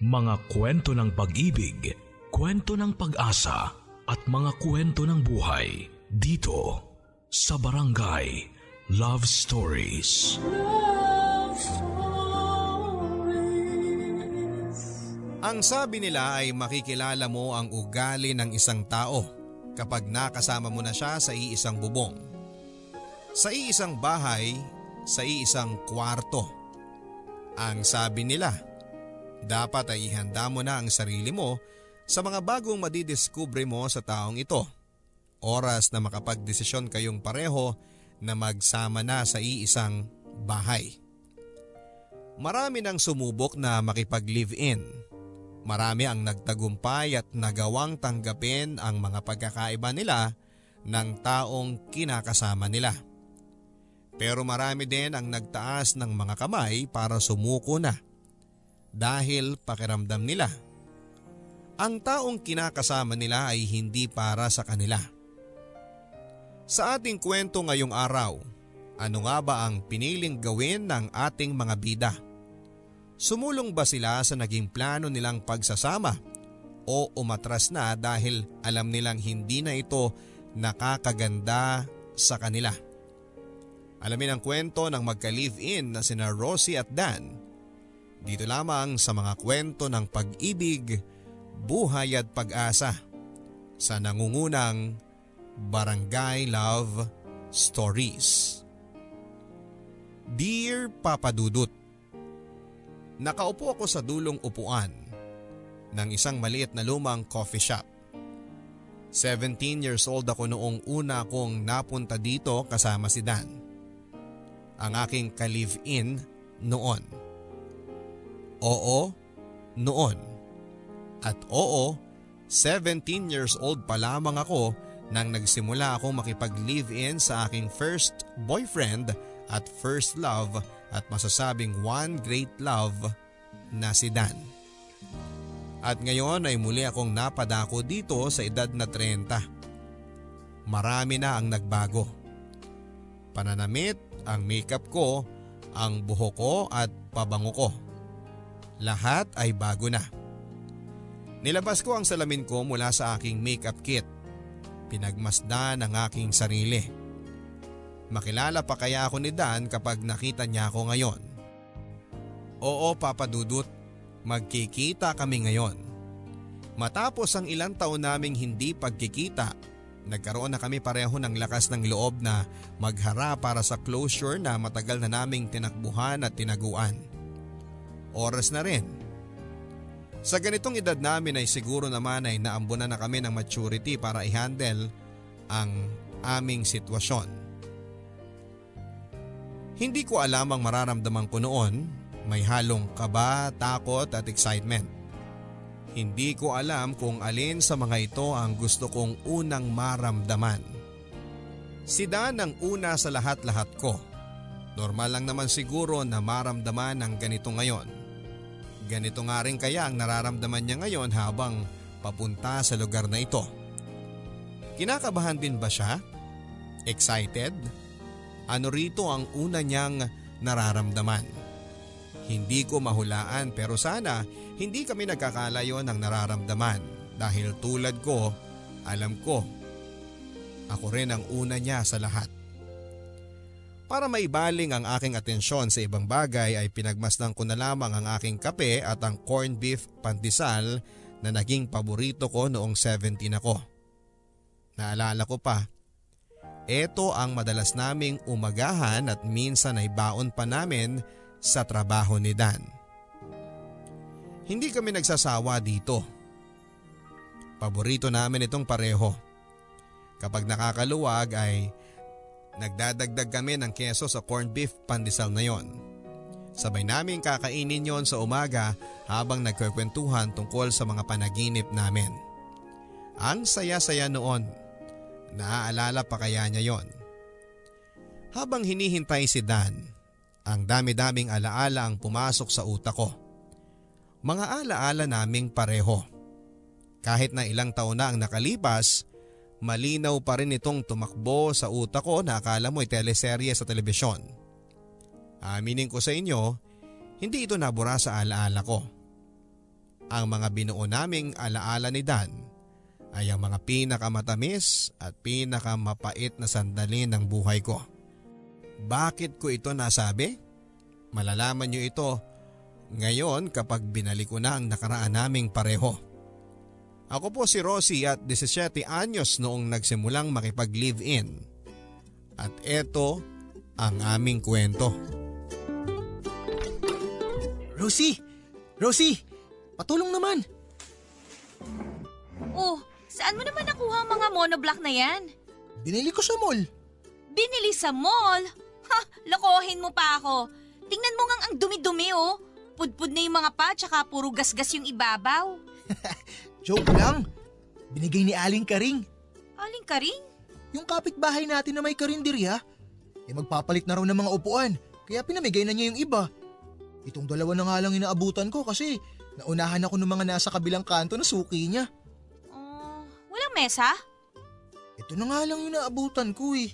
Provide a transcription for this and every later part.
Mga kwento ng pag-ibig, kwento ng pag-asa at mga kwento ng buhay dito sa Barangay Love Stories. Love Stories. Ang sabi nila ay makikilala mo ang ugali ng isang tao kapag nakasama mo na siya sa iisang bubong. Sa iisang bahay, sa iisang kwarto. Ang sabi nila, dapat ay ihanda mo na ang sarili mo sa mga bagong madidiskubre mo sa taong ito. Oras na makapagdesisyon kayong pareho na magsama na sa iisang bahay. Marami nang sumubok na makipag-live-in. Marami ang nagtagumpay at nagawang tanggapin ang mga pagkakaiba nila ng taong kinakasama nila. Pero marami din ang nagtaas ng mga kamay para sumuko na dahil pakiramdam nila. Ang taong kinakasama nila ay hindi para sa kanila. Sa ating kwento ngayong araw, ano nga ba ang piniling gawin ng ating mga bida? Sumulong ba sila sa naging plano nilang pagsasama o umatras na dahil alam nilang hindi na ito nakakaganda sa kanila? Alamin ang kwento ng magka-live-in na sina Rosie at Dan. Dito lamang sa mga kwento ng pag-ibig, buhay at pag-asa sa nangungunang Barangay Love Stories. Dear Papa Dudut, Nakaupo ako sa dulong upuan ng isang maliit na lumang coffee shop. 17 years old ako noong una kong napunta dito kasama si Dan. Ang aking ka-live-in noon. Oo, noon. At oo, 17 years old pa lamang ako nang nagsimula akong makipag-live-in sa aking first boyfriend at first love at masasabing one great love na si Dan. At ngayon ay muli akong napadako dito sa edad na 30. Marami na ang nagbago. Pananamit, ang makeup ko, ang buhok ko at pabango ko. Lahat ay bago na. Nilabas ko ang salamin ko mula sa aking makeup kit. Pinagmasdan ang aking sarili. Makilala pa kaya ako ni Dan kapag nakita niya ako ngayon? Oo Papa Dudut, magkikita kami ngayon. Matapos ang ilang taon naming hindi pagkikita, nagkaroon na kami pareho ng lakas ng loob na maghara para sa closure na matagal na naming tinakbuhan at tinaguan. Oras na rin. Sa ganitong edad namin ay siguro naman ay naambunan na kami ng maturity para i-handle ang aming sitwasyon. Hindi ko alam ang mararamdaman ko noon, may halong kaba, takot at excitement. Hindi ko alam kung alin sa mga ito ang gusto kong unang maramdaman. Si Dan ang una sa lahat-lahat ko. Normal lang naman siguro na maramdaman ang ganito ngayon. Ganito nga rin kaya ang nararamdaman niya ngayon habang papunta sa lugar na ito. Kinakabahan din ba siya? Excited? Ano rito ang una niyang nararamdaman? Hindi ko mahulaan pero sana hindi kami nagkakalayo ng nararamdaman dahil tulad ko, alam ko, ako rin ang una niya sa lahat. Para maibaling ang aking atensyon sa ibang bagay ay pinagmasdan ko na lamang ang aking kape at ang corned beef pandesal na naging paborito ko noong 17 ako. Naalala ko pa ito ang madalas naming umagahan at minsan ay baon pa namin sa trabaho ni Dan. Hindi kami nagsasawa dito. Paborito namin itong pareho. Kapag nakakaluwag ay nagdadagdag kami ng keso sa corned beef pandesal na yon. Sabay namin kakainin yon sa umaga habang nagkukwentuhan tungkol sa mga panaginip namin. Ang saya-saya noon. Naaalala pa kaya niya yon? Habang hinihintay si Dan, ang dami-daming alaala ang pumasok sa utak ko. Mga alaala naming pareho. Kahit na ilang taon na ang nakalipas, malinaw pa rin itong tumakbo sa utak ko na akala mo ay teleserye sa telebisyon. Aminin ko sa inyo, hindi ito nabura sa alaala ko. ang mga binuo naming alaala ni Dan ay ang mga pinakamatamis at pinakamapait na sandali ng buhay ko. Bakit ko ito nasabi? Malalaman niyo ito ngayon kapag binalik ko na ang nakaraan naming pareho. Ako po si Rosie at 17 anyos noong nagsimulang makipag-live-in. At eto ang aming kwento. Rosie! Rosie! Patulong naman! Oh, saan mo naman nakuha ang mga monoblock na yan? Binili ko sa mall. Binili sa mall? Ha, lokohin mo pa ako. Tingnan mo ngang ang dumi-dumi oh. Pudpud na yung mga pa tsaka puro gasgas yung ibabaw. Joke lang. Binigay ni Aling Karing. Aling ka rin? Yung kapitbahay natin na may karinderya. Eh magpapalit na raw ng mga upuan. Kaya pinamigay na niya yung iba. Itong dalawa na nga lang inaabutan ko kasi naunahan ako ng mga nasa kabilang kanto na suki niya. Oh, walang mesa? Ito na nga lang yung naabutan ko eh.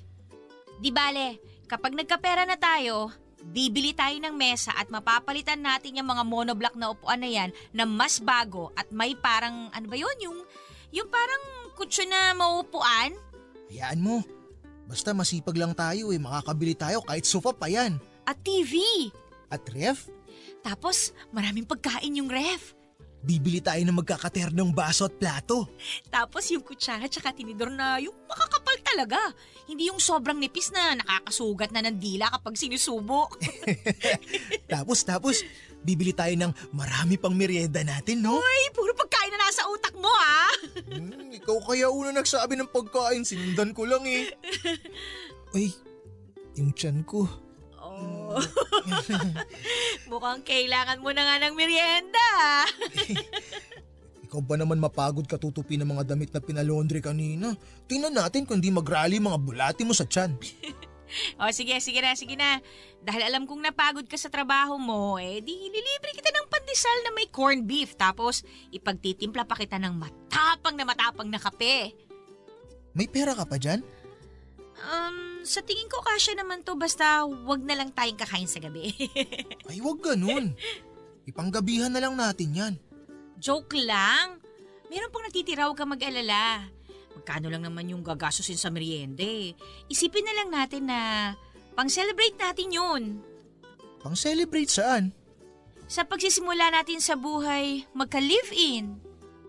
Di bale, kapag nagkapera na tayo, bibili tayo ng mesa at mapapalitan natin yung mga monoblock na upuan na yan na mas bago at may parang, ano ba yun, yung, yung parang kutso na maupuan? Hayaan mo. Basta masipag lang tayo eh, makakabili tayo kahit sofa pa yan. At TV. At ref, Tapos, maraming pagkain yung ref. Bibili tayo ng magkakaternong baso at plato. Tapos yung kutsara tsaka tinidor na yung makakapal talaga. Hindi yung sobrang nipis na nakakasugat na ng dila kapag sinusubok. Tapos, tapos, bibili tayo ng marami pang merienda natin, no? Ay, puro pagkain na nasa utak mo ha. Hmm, ikaw kaya una nagsabi ng pagkain, sinundan ko lang eh. Ay, yung tiyan ko. Oh. Mukhang kailangan mo na nga ng merienda. Ikaw ba naman mapagod katutupi ng mga damit na pinalondre kanina? Tingnan natin kung di mag-rally mga bulati mo sa tiyan. o sige, sige na, sige na. Dahil alam kong napagod ka sa trabaho mo, eh di lilibre kita ng pandesal na may corned beef. Tapos ipagtitimpla pa kita ng matapang na matapang na kape. May pera ka pa dyan? Um, sa tingin ko kasya naman to basta wag na lang tayong kakain sa gabi. Ay, wag ganun. Ipanggabihan na lang natin yan. Joke lang. Meron pang natitira, huwag ka mag-alala. Magkano lang naman yung gagastusin sa meriende. Isipin na lang natin na pang-celebrate natin yun. Pang-celebrate saan? Sa pagsisimula natin sa buhay, magka-live-in.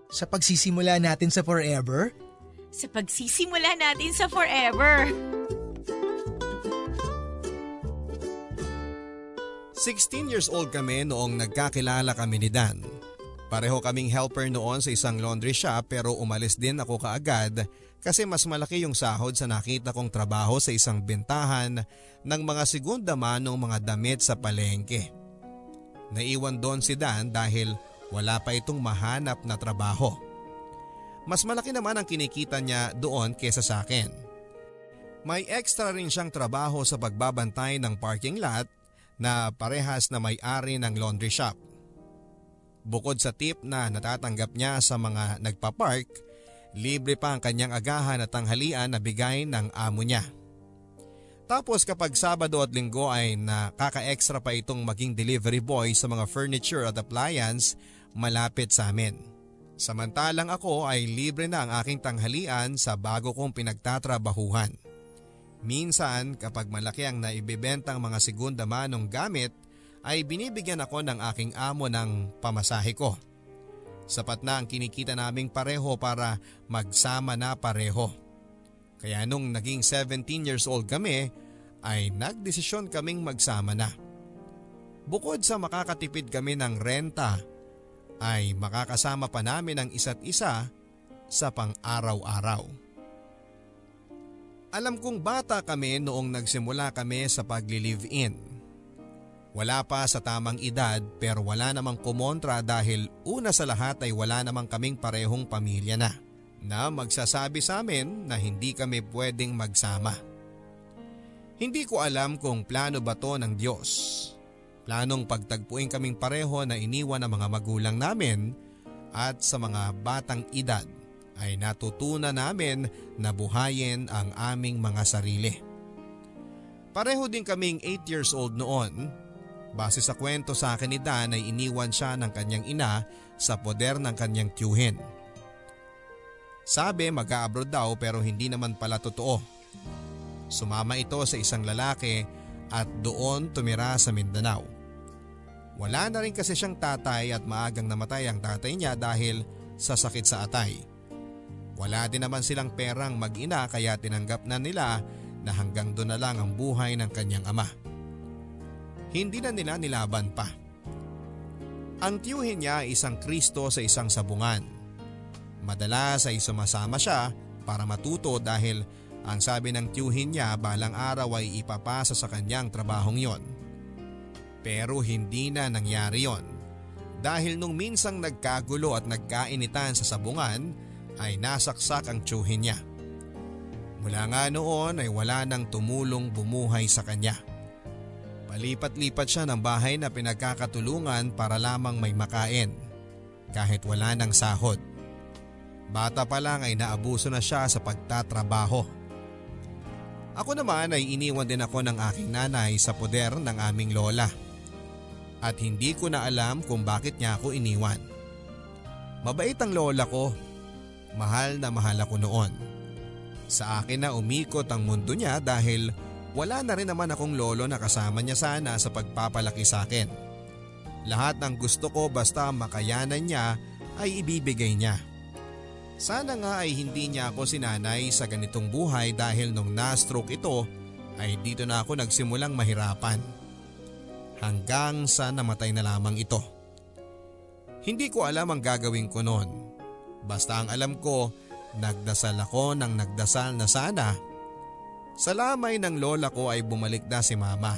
Sa pagsisimula natin sa forever? Sa pagsisimula natin sa forever. 16 years old kami noong nagkakilala kami ni Dan. Pareho kaming helper noon sa isang laundry shop pero umalis din ako kaagad kasi mas malaki yung sahod sa nakita kong trabaho sa isang bentahan ng mga segunda manong mga damit sa palengke. Naiwan doon si Dan dahil wala pa itong mahanap na trabaho. Mas malaki naman ang kinikita niya doon kesa sa akin. May extra rin siyang trabaho sa pagbabantay ng parking lot na parehas na may-ari ng laundry shop. Bukod sa tip na natatanggap niya sa mga nagpa-park, libre pa ang kanyang agahan at tanghalian na bigay ng amo niya. Tapos kapag Sabado at Linggo ay nakaka-extra pa itong maging delivery boy sa mga furniture at appliance malapit sa amin. Samantalang ako ay libre na ang aking tanghalian sa bago kong pinagtatrabahuhan. Minsan kapag malaki ang naibibentang mga segunda manong gamit ay binibigyan ako ng aking amo ng pamasahe ko. Sapat na ang kinikita naming pareho para magsama na pareho. Kaya nung naging 17 years old kami ay nagdesisyon kaming magsama na. Bukod sa makakatipid kami ng renta ay makakasama pa namin ang isa't isa sa pang-araw-araw. Alam kong bata kami noong nagsimula kami sa pagli-live-in. Wala pa sa tamang edad pero wala namang kumontra dahil una sa lahat ay wala namang kaming parehong pamilya na na magsasabi sa amin na hindi kami pwedeng magsama. Hindi ko alam kung plano ba to ng Diyos. Planong pagtagpuin kaming pareho na iniwan ng mga magulang namin at sa mga batang edad ay natutunan namin na buhayin ang aming mga sarili. Pareho din kaming 8 years old noon. Base sa kwento sa akin ni Dan ay iniwan siya ng kanyang ina sa poder ng kanyang tiyuhin. Sabi mag-abroad daw pero hindi naman pala totoo. Sumama ito sa isang lalaki at doon tumira sa Mindanao. Wala na rin kasi siyang tatay at maagang namatay ang tatay niya dahil sa sakit sa atay. Wala din naman silang perang mag-ina kaya tinanggap na nila na hanggang doon na lang ang buhay ng kanyang ama. Hindi na nila nilaban pa. Ang tiyuhin niya ay isang Kristo sa isang sabungan. Madalas ay sumasama siya para matuto dahil ang sabi ng tiyuhin niya balang araw ay ipapasa sa kanyang trabahong yon. Pero hindi na nangyari yon. Dahil nung minsang nagkagulo at nagkainitan sa sabungan ay nasaksak ang tiyuhin niya. Mula nga noon ay wala nang tumulong bumuhay sa kanya. Palipat-lipat siya ng bahay na pinagkakatulungan para lamang may makain kahit wala ng sahod. Bata pa lang ay naabuso na siya sa pagtatrabaho. Ako naman ay iniwan din ako ng aking nanay sa poder ng aming lola. At hindi ko na alam kung bakit niya ako iniwan. Mabait ang lola ko. Mahal na mahal ako noon. Sa akin na umikot ang mundo niya dahil wala na rin naman akong lolo na kasama niya sana sa pagpapalaki sa akin. Lahat ng gusto ko basta makayanan niya ay ibibigay niya. Sana nga ay hindi niya ako sinanay sa ganitong buhay dahil nung na-stroke ito ay dito na ako nagsimulang mahirapan. Hanggang sa namatay na lamang ito. Hindi ko alam ang gagawin ko noon. Basta ang alam ko, nagdasal ako ng nagdasal na sana. Sa lamay ng lola ko ay bumalik na si mama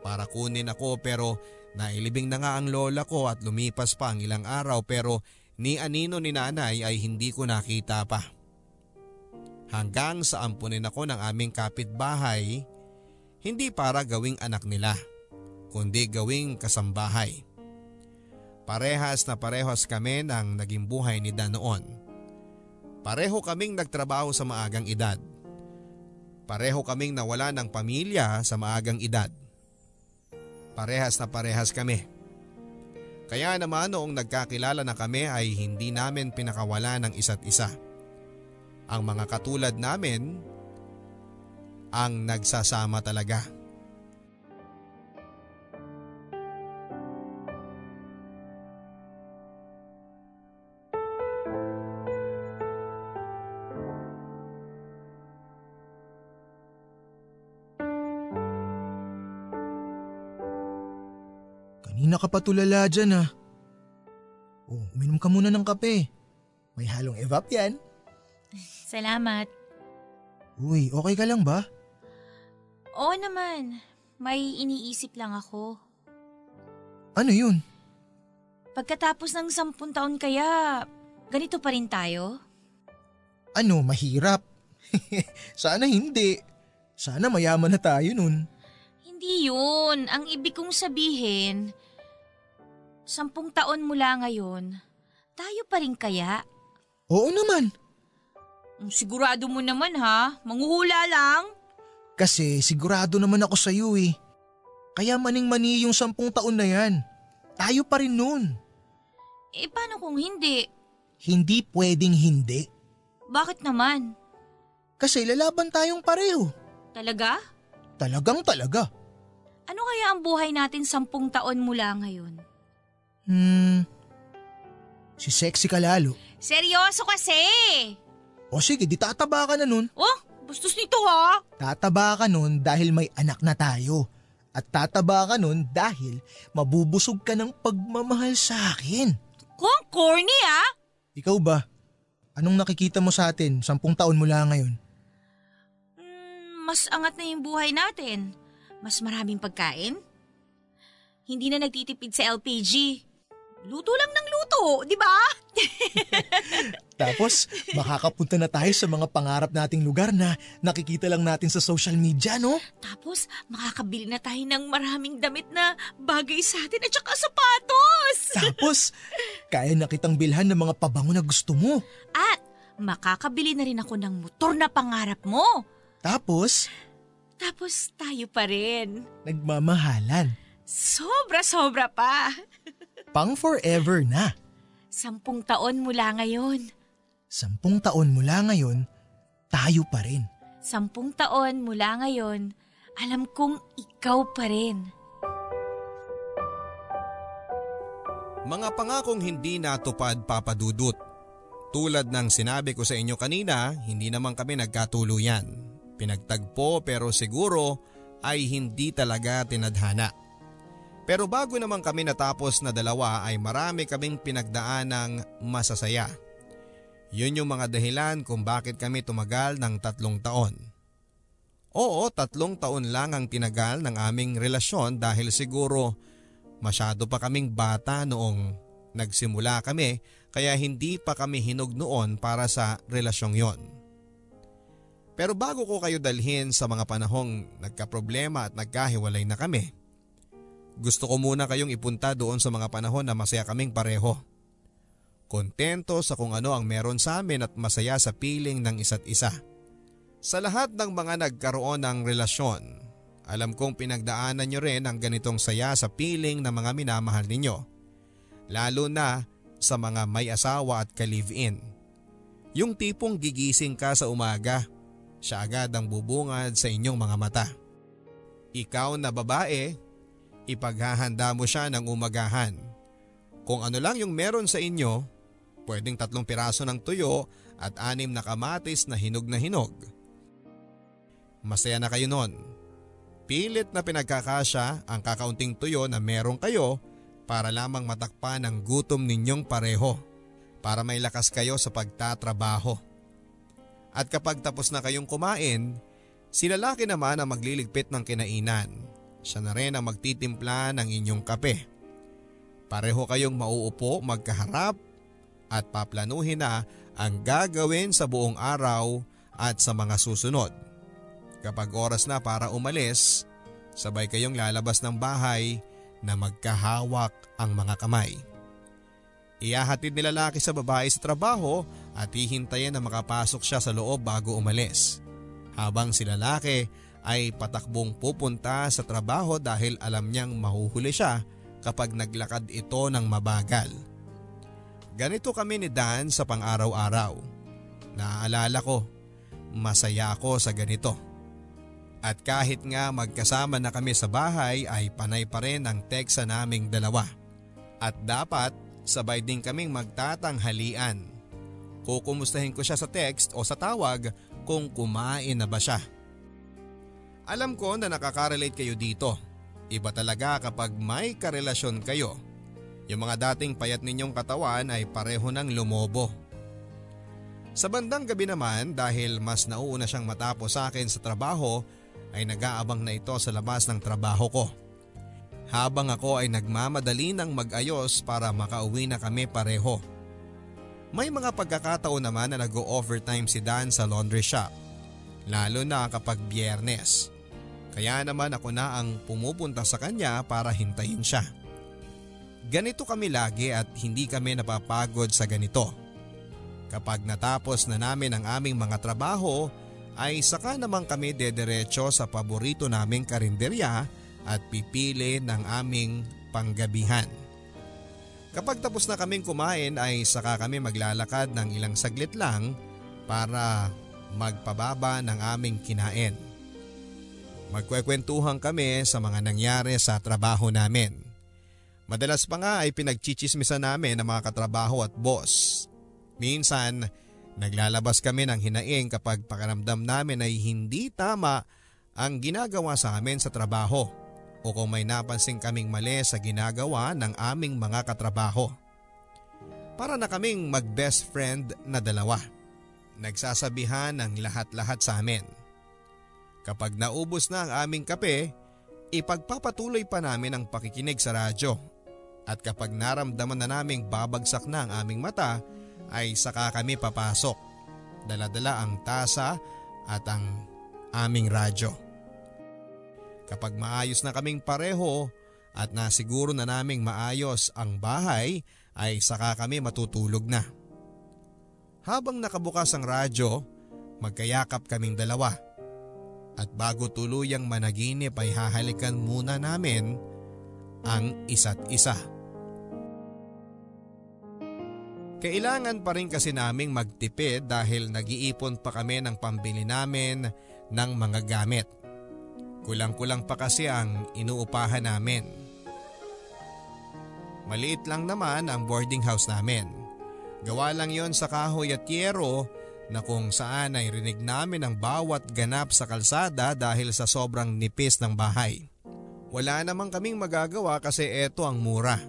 para kunin ako pero nailibing na nga ang lola ko at lumipas pa ang ilang araw pero ni anino ni nanay ay hindi ko nakita pa. Hanggang sa ampunin ako ng aming kapitbahay, hindi para gawing anak nila, kundi gawing kasambahay. Parehas na parehas kami ng naging buhay ni Dan noon. Pareho kaming nagtrabaho sa maagang edad. Pareho kaming nawala ng pamilya sa maagang edad. Parehas na parehas kami. Kaya naman noong nagkakilala na kami ay hindi namin pinakawala ng isa't isa. Ang mga katulad namin ang nagsasama talaga. Kanina ka pa tulala dyan ah. Oh, uminom ka muna ng kape. May halong evap yan. Salamat. Uy, okay ka lang ba? Oo naman. May iniisip lang ako. Ano yun? Pagkatapos ng sampun taon kaya, ganito pa rin tayo? Ano, mahirap? Sana hindi. Sana mayaman na tayo nun. Hindi yun. Ang ibig kong sabihin, sampung taon mula ngayon, tayo pa rin kaya? Oo naman. Mm, Sigurado mo naman ha, manguhula lang. Kasi sigurado naman ako sa iyo eh. Kaya maning-mani yung sampung taon na yan. Tayo pa rin nun. Eh paano kung hindi? Hindi pwedeng hindi. Bakit naman? Kasi lalaban tayong pareho. Talaga? Talagang talaga. Ano kaya ang buhay natin sampung taon mula ngayon? Hmm. Si sexy ka lalo. Seryoso kasi! O sige, di tataba ka na nun. Oh, bastos nito ha! Tataba ka nun dahil may anak na tayo. At tataba ka nun dahil mabubusog ka ng pagmamahal sa akin. Kung corny ha! Ikaw ba? Anong nakikita mo sa atin sampung taon mula ngayon? Mm, mas angat na yung buhay natin. Mas maraming pagkain. Hindi na nagtitipid sa LPG. Luto lang ng luto, di ba? Tapos makakapunta na tayo sa mga pangarap nating lugar na nakikita lang natin sa social media, no? Tapos makakabili na tayo ng maraming damit na bagay sa atin at saka sapatos. Tapos kaya na kitang bilhan ng mga pabango na gusto mo. At makakabili na rin ako ng motor na pangarap mo. Tapos Tapos tayo pa rin. nagmamahalan. Sobra-sobra pa. Pang forever na. Sampung taon mula ngayon. Sampung taon mula ngayon, tayo pa rin. Sampung taon mula ngayon, alam kong ikaw pa rin. Mga pangakong hindi natupad papadudot. Tulad ng sinabi ko sa inyo kanina, hindi naman kami nagkatuluyan. Pinagtagpo pero siguro ay hindi talaga tinadhana. Pero bago naman kami natapos na dalawa ay marami kaming pinagdaan ng masasaya. Yun yung mga dahilan kung bakit kami tumagal ng tatlong taon. Oo, tatlong taon lang ang tinagal ng aming relasyon dahil siguro masyado pa kaming bata noong nagsimula kami kaya hindi pa kami hinog noon para sa relasyong yon. Pero bago ko kayo dalhin sa mga panahong nagka-problema at nagkahiwalay na kami, gusto ko muna kayong ipunta doon sa mga panahon na masaya kaming pareho. Kontento sa kung ano ang meron sa amin at masaya sa piling ng isa't isa. Sa lahat ng mga nagkaroon ng relasyon, alam kong pinagdaanan nyo rin ang ganitong saya sa piling ng mga minamahal ninyo. Lalo na sa mga may asawa at ka-live-in. Yung tipong gigising ka sa umaga, siya agad ang bubungad sa inyong mga mata. Ikaw na babae, ipaghahanda mo siya ng umagahan. Kung ano lang yung meron sa inyo, pwedeng tatlong piraso ng tuyo at anim na kamatis na hinog na hinog. Masaya na kayo nun. Pilit na pinagkakasya ang kakaunting tuyo na meron kayo para lamang matakpan ang gutom ninyong pareho para may lakas kayo sa pagtatrabaho. At kapag tapos na kayong kumain, si lalaki naman ang magliligpit ng kinainan. Siya na rin ang magtitimpla ng inyong kape. Pareho kayong mauupo magkaharap at paplanuhin na ang gagawin sa buong araw at sa mga susunod. Kapag oras na para umalis, sabay kayong lalabas ng bahay na magkahawak ang mga kamay. Iyahatid ni lalaki sa babae sa trabaho at hihintayin na makapasok siya sa loob bago umalis. Habang si lalaki ay patakbong pupunta sa trabaho dahil alam niyang mahuhuli siya kapag naglakad ito ng mabagal. Ganito kami ni Dan sa pang-araw-araw. Naaalala ko, masaya ako sa ganito. At kahit nga magkasama na kami sa bahay ay panay pa rin ang teksa naming dalawa. At dapat sabay din kaming magtatanghalian. Kukumustahin ko siya sa text o sa tawag kung kumain na ba siya. Alam ko na nakaka-relate kayo dito. Iba talaga kapag may karelasyon kayo. Yung mga dating payat ninyong katawan ay pareho ng lumobo. Sa bandang gabi naman dahil mas nauuna siyang matapos sa akin sa trabaho ay nag-aabang na ito sa labas ng trabaho ko. Habang ako ay nagmamadali ng mag-ayos para makauwi na kami pareho. May mga pagkakataon naman na nag-overtime si Dan sa laundry shop. Lalo na kapag biyernes. Kaya naman ako na ang pumupunta sa kanya para hintayin siya. Ganito kami lagi at hindi kami napapagod sa ganito. Kapag natapos na namin ang aming mga trabaho ay saka naman kami dederecho sa paborito naming karinderya at pipili ng aming panggabihan. Kapag tapos na kaming kumain ay saka kami maglalakad ng ilang saglit lang para magpababa ng aming kinain. Magkwekwentuhan kami sa mga nangyari sa trabaho namin. Madalas pa nga ay pinagchichismisan namin ng mga katrabaho at boss. Minsan, naglalabas kami ng hinaing kapag pakiramdam namin ay hindi tama ang ginagawa sa amin sa trabaho o kung may napansin kaming mali sa ginagawa ng aming mga katrabaho. Para na kaming mag-best friend na dalawa. Nagsasabihan ng lahat-lahat sa amin. Kapag naubos na ang aming kape, ipagpapatuloy pa namin ang pakikinig sa radyo. At kapag naramdaman na naming babagsak na ang aming mata, ay saka kami papasok. Daladala ang tasa at ang aming radyo. Kapag maayos na kaming pareho at nasiguro na naming maayos ang bahay ay saka kami matutulog na. Habang nakabukas ang radyo, magkayakap kaming dalawa. At bago tuluyang managinip ay hahalikan muna namin ang isa't isa. Kailangan pa rin kasi naming magtipid dahil nag-iipon pa kami ng pambili namin ng mga gamit. Kulang-kulang pa kasi ang inuupahan namin. Maliit lang naman ang boarding house namin. Gawa lang yon sa kahoy at yero na kung saan ay rinig namin ang bawat ganap sa kalsada dahil sa sobrang nipis ng bahay. Wala namang kaming magagawa kasi eto ang mura.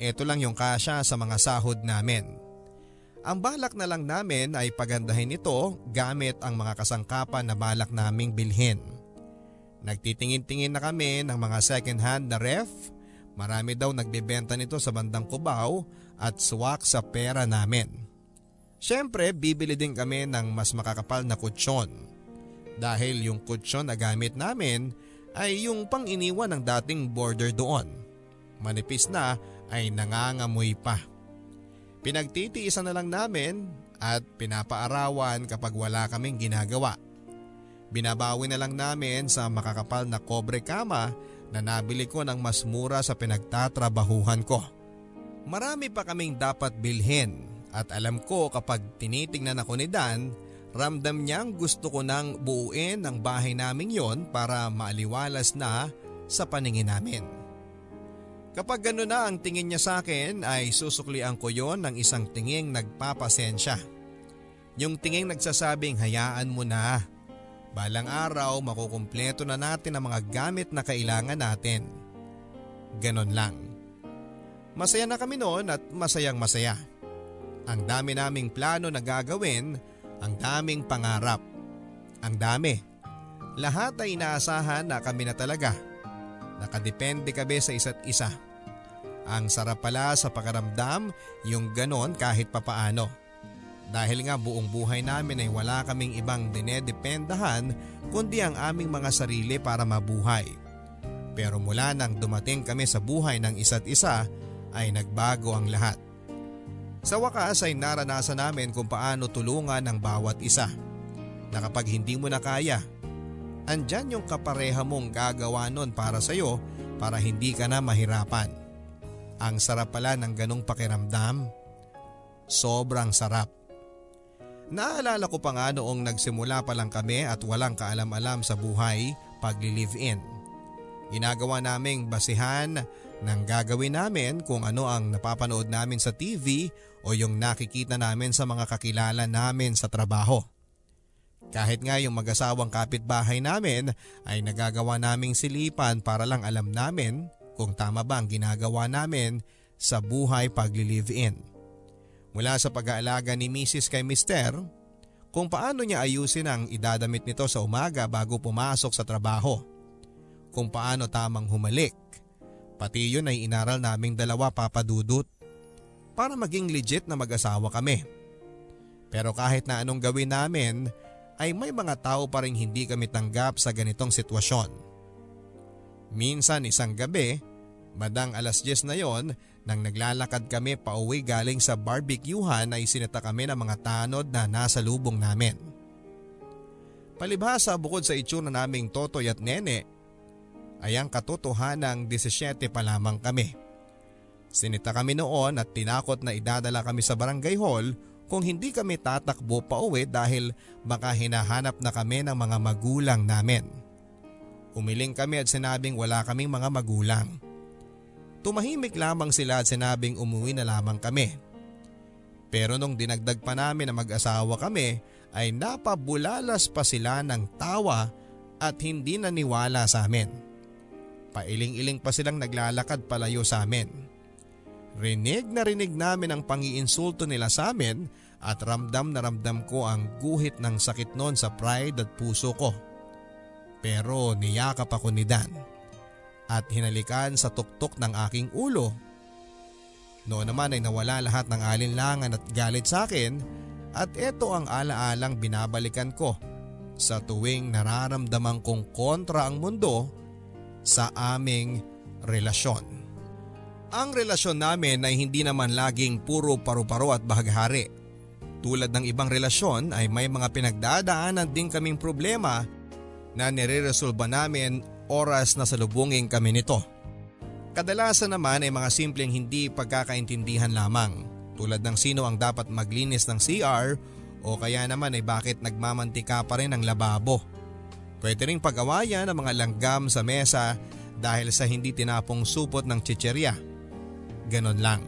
Ito lang yung kasya sa mga sahod namin. Ang balak na lang namin ay pagandahin ito gamit ang mga kasangkapan na balak naming bilhin. Nagtitingin-tingin na kami ng mga second hand na ref. Marami daw nagbebenta nito sa bandang Cubao at swak sa pera namin. Siyempre, bibili din kami ng mas makakapal na kutsyon. Dahil yung kutsyon na gamit namin ay yung pang iniwan ng dating border doon. Manipis na ay nangangamoy pa. Pinagtitiisan na lang namin at pinapaarawan kapag wala kaming ginagawa. Binabawi na lang namin sa makakapal na kobre kama na nabili ko ng mas mura sa pinagtatrabahuhan ko. Marami pa kaming dapat bilhin at alam ko kapag tinitingnan ako ni Dan, ramdam niyang gusto ko nang buuin ang bahay naming yon para maaliwalas na sa paningin namin. Kapag gano'n na ang tingin niya sa akin ay susuklian ko yon ng isang tinging nagpapasensya. Yung tinging nagsasabing hayaan mo na. Balang araw makukumpleto na natin ang mga gamit na kailangan natin. Ganon lang. Masaya na kami noon at masayang masaya. Ang dami naming plano na gagawin, ang daming pangarap. Ang dami. Lahat ay inaasahan na kami na talaga. Nakadepende kami sa isa't isa. Ang sarap pala sa pakaramdam yung ganon kahit papaano. Dahil nga buong buhay namin ay wala kaming ibang dinedependahan kundi ang aming mga sarili para mabuhay. Pero mula nang dumating kami sa buhay ng isa't isa ay nagbago ang lahat. Sa wakas ay naranasan namin kung paano tulungan ang bawat isa. Na kapag hindi mo na kaya, andyan yung kapareha mong gagawa nun para sa'yo para hindi ka na mahirapan. Ang sarap pala ng ganong pakiramdam. Sobrang sarap. Naalala ko pa nga noong nagsimula pa lang kami at walang kaalam-alam sa buhay pagli-live-in. Ginagawa naming basihan ng gagawin namin kung ano ang napapanood namin sa TV o yung nakikita namin sa mga kakilala namin sa trabaho. Kahit nga yung mag-asawang kapitbahay namin ay nagagawa naming silipan para lang alam namin kung tama ba ang ginagawa namin sa buhay pagli-live-in. Mula sa pag-aalaga ni Mrs. kay Mr. kung paano niya ayusin ang idadamit nito sa umaga bago pumasok sa trabaho. Kung paano tamang humalik. Pati yun ay inaral naming dalawa papadudot para maging legit na mag-asawa kami. Pero kahit na anong gawin namin ay may mga tao pa rin hindi kami tanggap sa ganitong sitwasyon. Minsan isang gabi, madang alas 10 na yon, nang naglalakad kami pauwi galing sa barbecuehan ay sinita kami ng mga tanod na nasa lubong namin. Palibhasa bukod sa itsura naming totoy at nene, ay ang katotohanang 17 pa lamang kami. Sinita kami noon at tinakot na idadala kami sa barangay hall kung hindi kami tatakbo pa uwi dahil baka hinahanap na kami ng mga magulang namin. Umiling kami at sinabing wala kaming mga magulang. Tumahimik lamang sila at sinabing umuwi na lamang kami. Pero nung dinagdag pa namin na mag-asawa kami ay napabulalas pa sila ng tawa at hindi naniwala sa amin. Pailing-iling pa silang naglalakad palayo sa amin. Rinig na rinig namin ang pangiinsulto nila sa amin at ramdam na ramdam ko ang guhit ng sakit noon sa pride at puso ko. Pero niyakap ako ni Dan at hinalikan sa tuktok ng aking ulo. Noon naman ay nawala lahat ng alinlangan at galit sa akin at ito ang alaalang binabalikan ko sa tuwing nararamdaman kong kontra ang mundo sa aming relasyon. Ang relasyon namin ay hindi naman laging puro paru-paro at bahaghari. Tulad ng ibang relasyon ay may mga pinagdadaanan din kaming problema na nire-resolba namin oras na salubungin kami nito. Kadalasan naman ay mga simpleng hindi pagkakaintindihan lamang. Tulad ng sino ang dapat maglinis ng CR o kaya naman ay bakit nagmamantika pa rin ang lababo. Pwede ring pag-awayan ng mga langgam sa mesa dahil sa hindi tinapong supot ng chicherya. Ganon lang.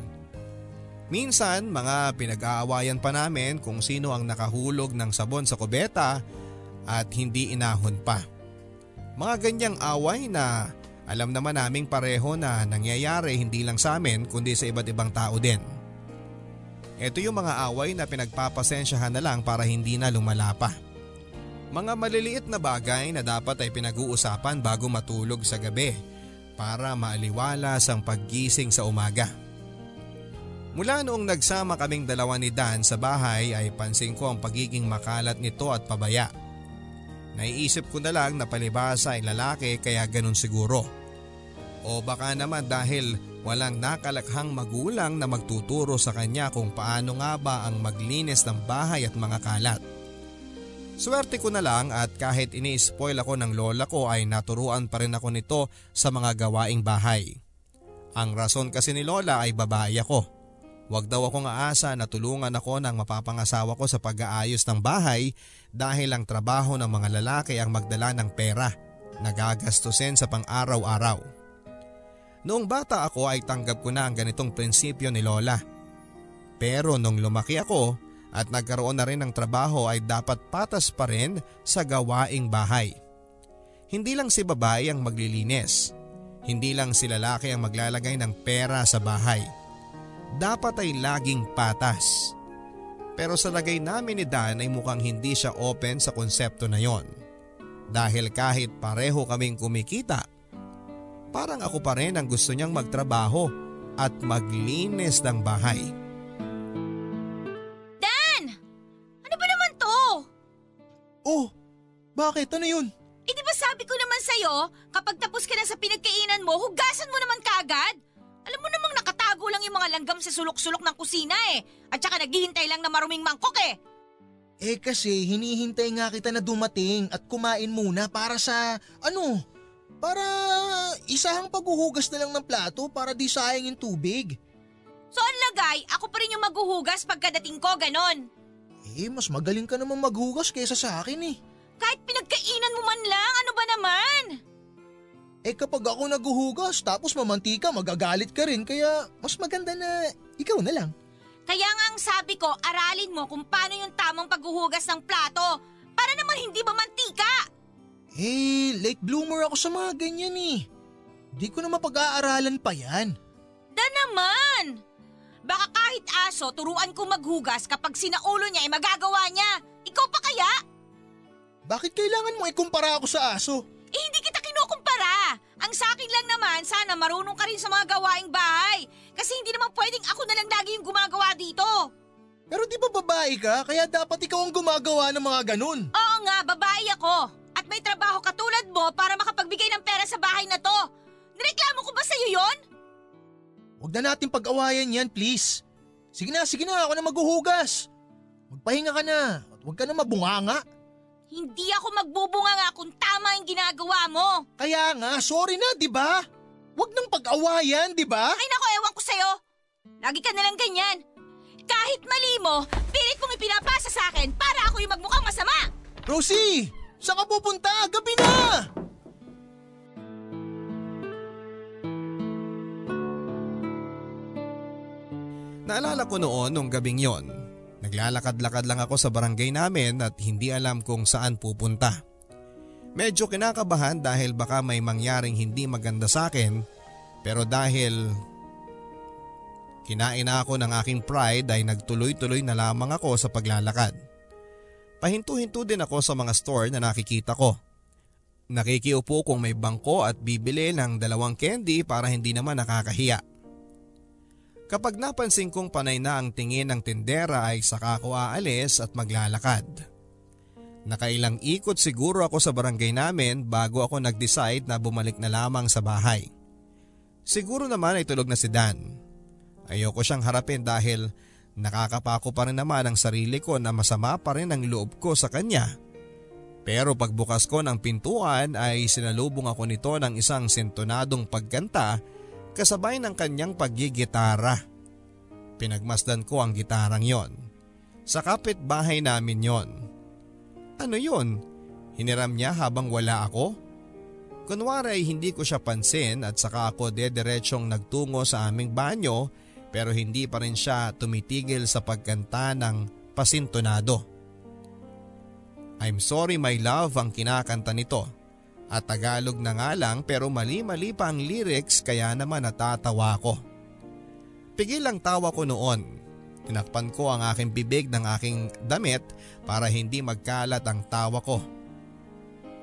Minsan mga pinag-aawayan pa namin kung sino ang nakahulog ng sabon sa kubeta at hindi inahon pa. Mga ganyang away na alam naman naming pareho na nangyayari hindi lang sa amin kundi sa iba't ibang tao din. Ito yung mga away na pinagpapasensyahan na lang para hindi na lumala pa. Mga maliliit na bagay na dapat ay pinag-uusapan bago matulog sa gabi para maaliwalas ang paggising sa umaga. Mula noong nagsama kaming dalawa ni Dan sa bahay ay pansin ko ang pagiging makalat nito at pabaya. Naiisip ko na lang na palibasa ay lalaki kaya ganun siguro. O baka naman dahil Walang nakalakhang magulang na magtuturo sa kanya kung paano nga ba ang maglinis ng bahay at mga kalat. Swerte ko na lang at kahit ini-spoil ako ng lola ko ay naturuan pa rin ako nito sa mga gawaing bahay. Ang rason kasi ni lola ay babae ako. Huwag daw akong aasa na tulungan ako ng mapapangasawa ko sa pag-aayos ng bahay dahil ang trabaho ng mga lalaki ang magdala ng pera na gagastusin sa pang-araw-araw. Noong bata ako ay tanggap ko na ang ganitong prinsipyo ni Lola. Pero nung lumaki ako at nagkaroon na rin ng trabaho ay dapat patas pa rin sa gawaing bahay. Hindi lang si babae ang maglilinis. Hindi lang si lalaki ang maglalagay ng pera sa bahay. Dapat ay laging patas. Pero sa lagay namin ni Dan ay mukhang hindi siya open sa konsepto na yon. Dahil kahit pareho kaming kumikita Parang ako pa rin ang gusto niyang magtrabaho at maglinis ng bahay. Oh, bakit? Ano yun? Eh di ba sabi ko naman sa'yo, kapag tapos ka na sa pinagkainan mo, hugasan mo naman kagad. Alam mo namang nakatago lang yung mga langgam sa sulok-sulok ng kusina eh. At saka naghihintay lang na maruming mangkok eh. Eh kasi hinihintay nga kita na dumating at kumain muna para sa ano, para isahang paghuhugas na lang ng plato para di sayang yung tubig. So ang lagay, ako pa rin yung maghuhugas pagkadating ko, ganon. Eh, mas magaling ka naman maghugas kaysa sa akin eh. Kahit pinagkainan mo man lang, ano ba naman? Eh kapag ako naghuhugas tapos mamantika, magagalit ka rin kaya mas maganda na ikaw na lang. Kaya nga ang sabi ko, aralin mo kung paano yung tamang paghuhugas ng plato para naman hindi mamantika. Eh, late bloomer ako sa mga ganyan eh. Di ko na mapag-aaralan pa yan. Da naman! Baka kahit aso, turuan ko maghugas kapag sinaulo niya ay magagawa niya. Ikaw pa kaya? Bakit kailangan mo ikumpara ako sa aso? Eh hindi kita kinukumpara. Ang sa akin lang naman, sana marunong ka rin sa mga gawaing bahay. Kasi hindi naman pwedeng ako na lang lagi yung gumagawa dito. Pero di ba babae ka, kaya dapat ikaw ang gumagawa ng mga ganun? Oo nga, babae ako. At may trabaho katulad mo para makapagbigay ng pera sa bahay na to. Nireklamo ko ba sa'yo yon? Huwag na natin pag-awayan yan, please. Sige na, sige na, ako na maghuhugas. Magpahinga ka na at huwag ka na mabunganga. Hindi ako magbubunga nga kung tama yung ginagawa mo. Kaya nga, sorry na, di ba? Huwag nang pag-awayan, di ba? Ay nako, ewan ko sa'yo. Lagi ka nalang ganyan. Kahit mali mo, pilit mong ipinapasa sa akin para ako yung magmukhang masama. Rosie! Saan ka pupunta? Gabi na! Naalala ko noon nung gabing yon. Naglalakad-lakad lang ako sa barangay namin at hindi alam kung saan pupunta. Medyo kinakabahan dahil baka may mangyaring hindi maganda sa akin pero dahil Kinain na ako ng aking pride ay nagtuloy-tuloy na lamang ako sa paglalakad. Pahinto-hinto din ako sa mga store na nakikita ko. Nakikiupo kung may bangko at bibili ng dalawang candy para hindi naman nakakahiya. Kapag napansin kong panay na ang tingin ng tindera ay saka ako aalis at maglalakad. Nakailang ikot siguro ako sa barangay namin bago ako nag-decide na bumalik na lamang sa bahay. Siguro naman ay tulog na si Dan. Ayoko siyang harapin dahil nakakapako pa rin naman ang sarili ko na masama pa rin ang loob ko sa kanya. Pero pagbukas ko ng pintuan ay sinalubong ako nito ng isang sintonadong pagkanta kasabay ng kanyang paggigitara. Pinagmasdan ko ang gitarang yon. Sa kapitbahay namin yon. Ano yon? Hiniram niya habang wala ako? Kunwari ay hindi ko siya pansin at saka ako dederetsyong nagtungo sa aming banyo pero hindi pa rin siya tumitigil sa pagkanta ng pasintonado. I'm sorry my love ang kinakanta nito at Tagalog na nga lang pero mali-mali pa ang lyrics kaya naman natatawa ko. Pigil ang tawa ko noon. Tinakpan ko ang aking bibig ng aking damit para hindi magkalat ang tawa ko.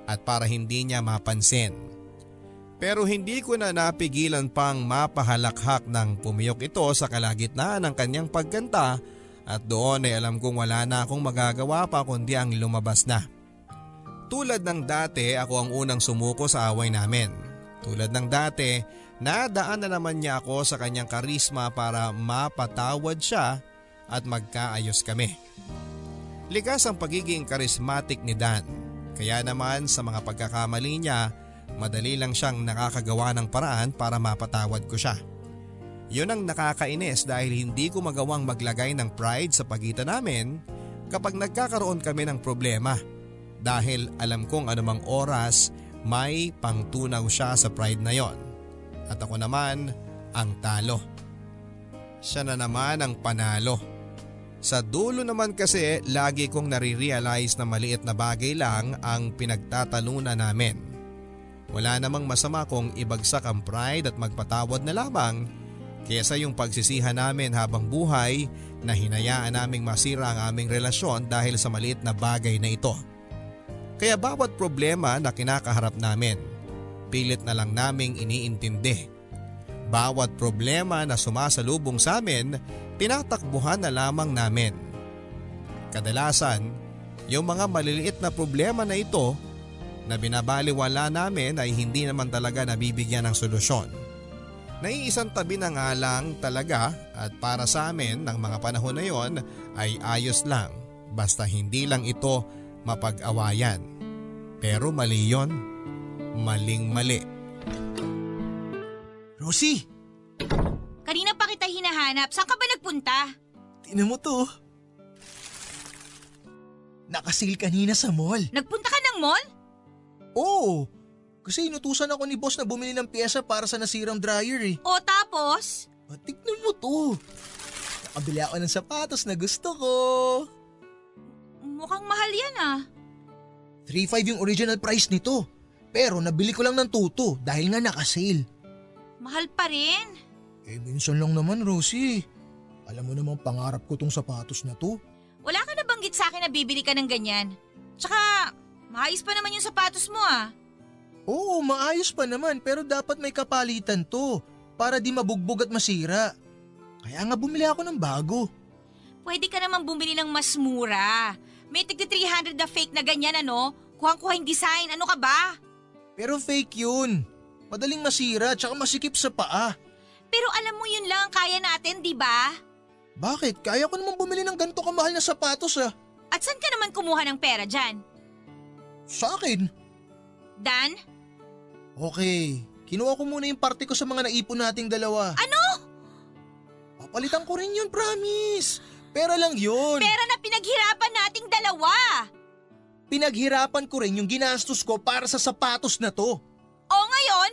At para hindi niya mapansin. Pero hindi ko na napigilan pang mapahalakhak ng pumiyok ito sa kalagitnaan ng kanyang pagkanta at doon ay alam kong wala na akong magagawa pa kundi ang lumabas na. Tulad ng dati ako ang unang sumuko sa away namin. Tulad ng dati Nadaan na naman niya ako sa kanyang karisma para mapatawad siya at magkaayos kami. Likas ang pagiging karismatic ni Dan. Kaya naman sa mga pagkakamali niya, madali lang siyang nakakagawa ng paraan para mapatawad ko siya. Yun ang nakakainis dahil hindi ko magawang maglagay ng pride sa pagitan namin kapag nagkakaroon kami ng problema. Dahil alam kong anumang oras may pangtunaw siya sa pride na yon at ako naman ang talo. Siya na naman ang panalo. Sa dulo naman kasi lagi kong nare-realize na maliit na bagay lang ang pinagtatalunan namin. Wala namang masama kung ibagsak ang pride at magpatawad na lamang kesa yung pagsisihan namin habang buhay na hinayaan naming masira ang aming relasyon dahil sa maliit na bagay na ito. Kaya bawat problema na kinakaharap namin pilit na lang naming iniintindi. Bawat problema na sumasalubong sa amin, tinatakbuhan na lamang namin. Kadalasan, yung mga maliliit na problema na ito na binabaliwala namin ay hindi naman talaga nabibigyan ng solusyon. Naiisang tabi na nga lang talaga at para sa amin ng mga panahon na yon ay ayos lang basta hindi lang ito mapag-awayan. Pero mali yon maling-mali. Rosie! Kanina pa kita hinahanap. Saan ka ba nagpunta? Tinan mo to. Nakasil kanina sa mall. Nagpunta ka ng mall? Oo. Kasi inutusan ako ni boss na bumili ng pyesa para sa nasirang dryer eh. O tapos? At tignan mo to. Nakabili ako ng sapatos na gusto ko. Mukhang mahal yan ah. 3.5 yung original price nito. Pero nabili ko lang ng tuto dahil nga nakasale. Mahal pa rin. Eh minsan lang naman Rosie. Alam mo namang pangarap ko tong sapatos na to. Wala ka na banggit sa akin na bibili ka ng ganyan. Tsaka, maayos pa naman yung sapatos mo ah. Oo, maayos pa naman pero dapat may kapalitan to para di mabugbog at masira. Kaya nga bumili ako ng bago. Pwede ka naman bumili ng mas mura. May tigti 300 na fake na ganyan ano. Kuhang-kuhang design, ano ka ba? Pero fake yun. Madaling masira tsaka masikip sa paa. Pero alam mo yun lang ang kaya natin, di ba? Bakit? Kaya ko naman bumili ng ganito kamahal na sapatos ah. At saan ka naman kumuha ng pera dyan? Sa akin. Dan? Okay, kinuha ko muna yung parte ko sa mga naipon nating dalawa. Ano? Papalitan ko rin yun, promise. Pera lang yun. Pera na pinaghirapan nating dalawa. Pinaghirapan ko rin yung ginastos ko para sa sapatos na to. O ngayon?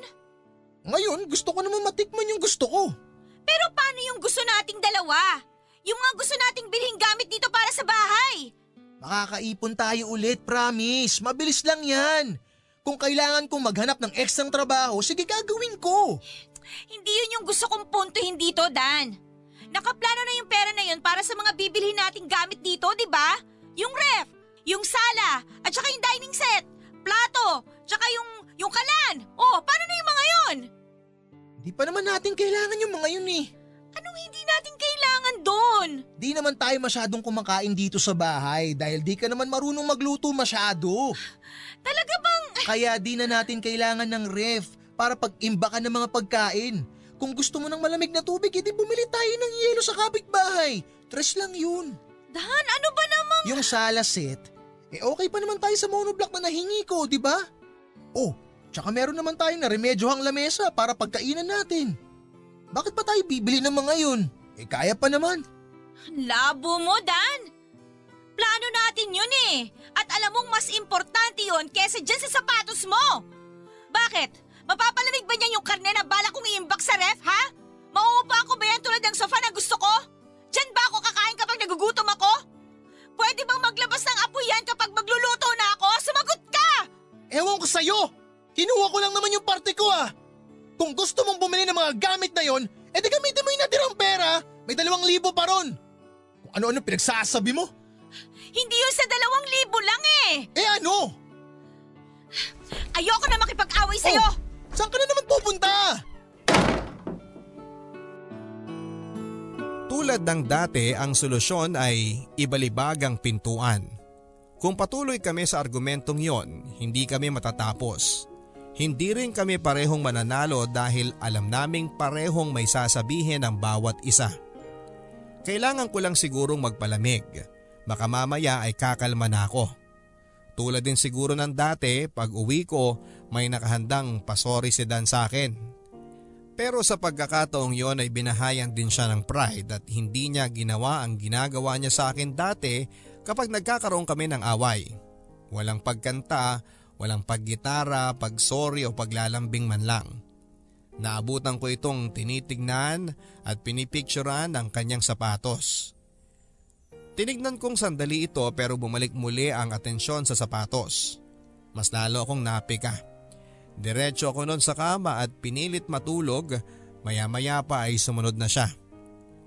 Ngayon, gusto ko naman matikman yung gusto ko. Pero paano yung gusto nating dalawa? Yung mga gusto nating bilhin gamit dito para sa bahay? Makakaipon tayo ulit, promise. Mabilis lang yan. Kung kailangan kong maghanap ng ekstrang trabaho, sige gagawin ko. Hindi yun yung gusto kong puntuhin dito, Dan. Nakaplano na yung pera na yun para sa mga bibilhin nating gamit dito, di ba? Yung ref, yung sala, at saka yung dining set, plato, tsaka yung, yung kalan. Oh, paano na yung mga yon? Di pa naman natin kailangan yung mga yun eh. Anong hindi natin kailangan doon? Di naman tayo masyadong kumakain dito sa bahay dahil di ka naman marunong magluto masyado. Talaga bang? Kaya di na natin kailangan ng ref para pag-imba ka ng mga pagkain. Kung gusto mo ng malamig na tubig, edi bumili tayo ng yelo sa kapitbahay. Tres lang yun. Dan, ano ba namang... Yung sala set, eh okay pa naman tayo sa monoblock na nahingi ko, di ba? Oh, tsaka meron naman tayong na remedyohang lamesa para pagkainan natin. Bakit pa tayo bibili ng mga yun? Eh kaya pa naman. Labo mo, Dan! Plano natin yun eh. At alam mong mas importante yun kesa dyan sa sapatos mo. Bakit? Mapapalamig ba niyan yung karne na bala kong iimbak sa ref, ha? Mauupa ko ba yan tulad ng sofa na gusto ko? Diyan ba ako kakain kapag nagugutom ako? Pwede bang maglabas ng apoy yan kapag magluluto na ako? Sumagot ka! Ewan ko sa'yo! Kinuha ko lang naman yung parte ko ah! Kung gusto mong bumili ng mga gamit na yon, edi gamitin mo yung natirang pera. May dalawang libo pa ron. Kung ano-ano pinagsasabi mo. Hindi yun sa dalawang libo lang eh! Eh ano? Ayoko na makipag-away sa'yo! Oh, saan ka na naman pupunta? Tulad ng dati, ang solusyon ay ibalibag ang pintuan. Kung patuloy kami sa argumentong yon, hindi kami matatapos. Hindi rin kami parehong mananalo dahil alam naming parehong may sasabihin ang bawat isa. Kailangan ko lang sigurong magpalamig. Baka mamaya ay kakalma na ako. Tulad din siguro ng dati, pag uwi ko, may nakahandang pasori si Dan sa akin. Pero sa pagkakataong yon ay binahayan din siya ng pride at hindi niya ginawa ang ginagawa niya sa akin dati kapag nagkakaroon kami ng away. Walang pagkanta, walang paggitara, pagsorry o paglalambing man lang. Naabutan ko itong tinitignan at pinipicturan ang kanyang sapatos. Tinignan kong sandali ito pero bumalik muli ang atensyon sa sapatos. Mas lalo akong napika. Diretso ako noon sa kama at pinilit matulog, maya-maya pa ay sumunod na siya.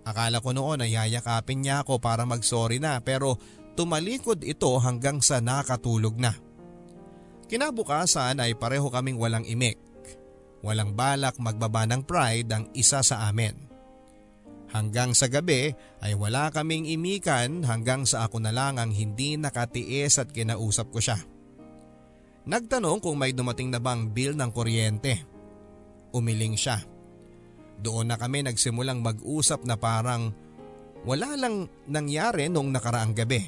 Akala ko noon ay yayakapin niya ako para magsorry na pero tumalikod ito hanggang sa nakatulog na. Kinabukasan ay pareho kaming walang imik. Walang balak magbaba ng pride ang isa sa amin. Hanggang sa gabi ay wala kaming imikan hanggang sa ako na lang ang hindi nakatiis at kinausap ko siya. Nagtanong kung may dumating na bang bill ng kuryente. Umiling siya. Doon na kami nagsimulang mag-usap na parang wala lang nangyari nung nakaraang gabi.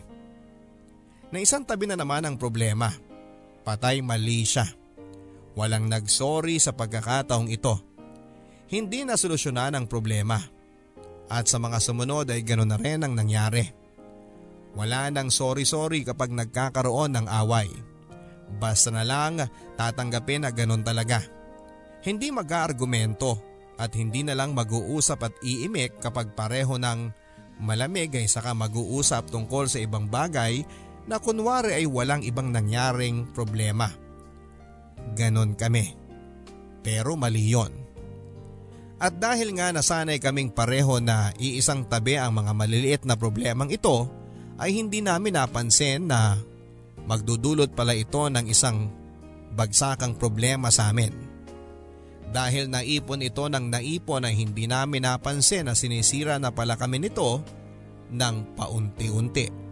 Na isang tabi na naman ang problema. Patay mali siya. Walang nagsorry sa pagkakataong ito. Hindi na solusyonan ang problema. At sa mga sumunod ay ganoon na rin ang nangyari. Wala nang sorry-sorry kapag nagkakaroon ng away. Basta na lang tatanggapin na ganun talaga. Hindi mag-aargumento at hindi na lang mag-uusap at iimik kapag pareho ng malamig ay saka mag-uusap tungkol sa ibang bagay na kunwari ay walang ibang nangyaring problema. Ganon kami. Pero mali yon. At dahil nga nasanay kaming pareho na iisang tabi ang mga maliliit na problemang ito, ay hindi namin napansin na magdudulot pala ito ng isang bagsakang problema sa amin. Dahil naipon ito ng naipon ay hindi namin napansin na sinisira na pala kami nito ng paunti-unti.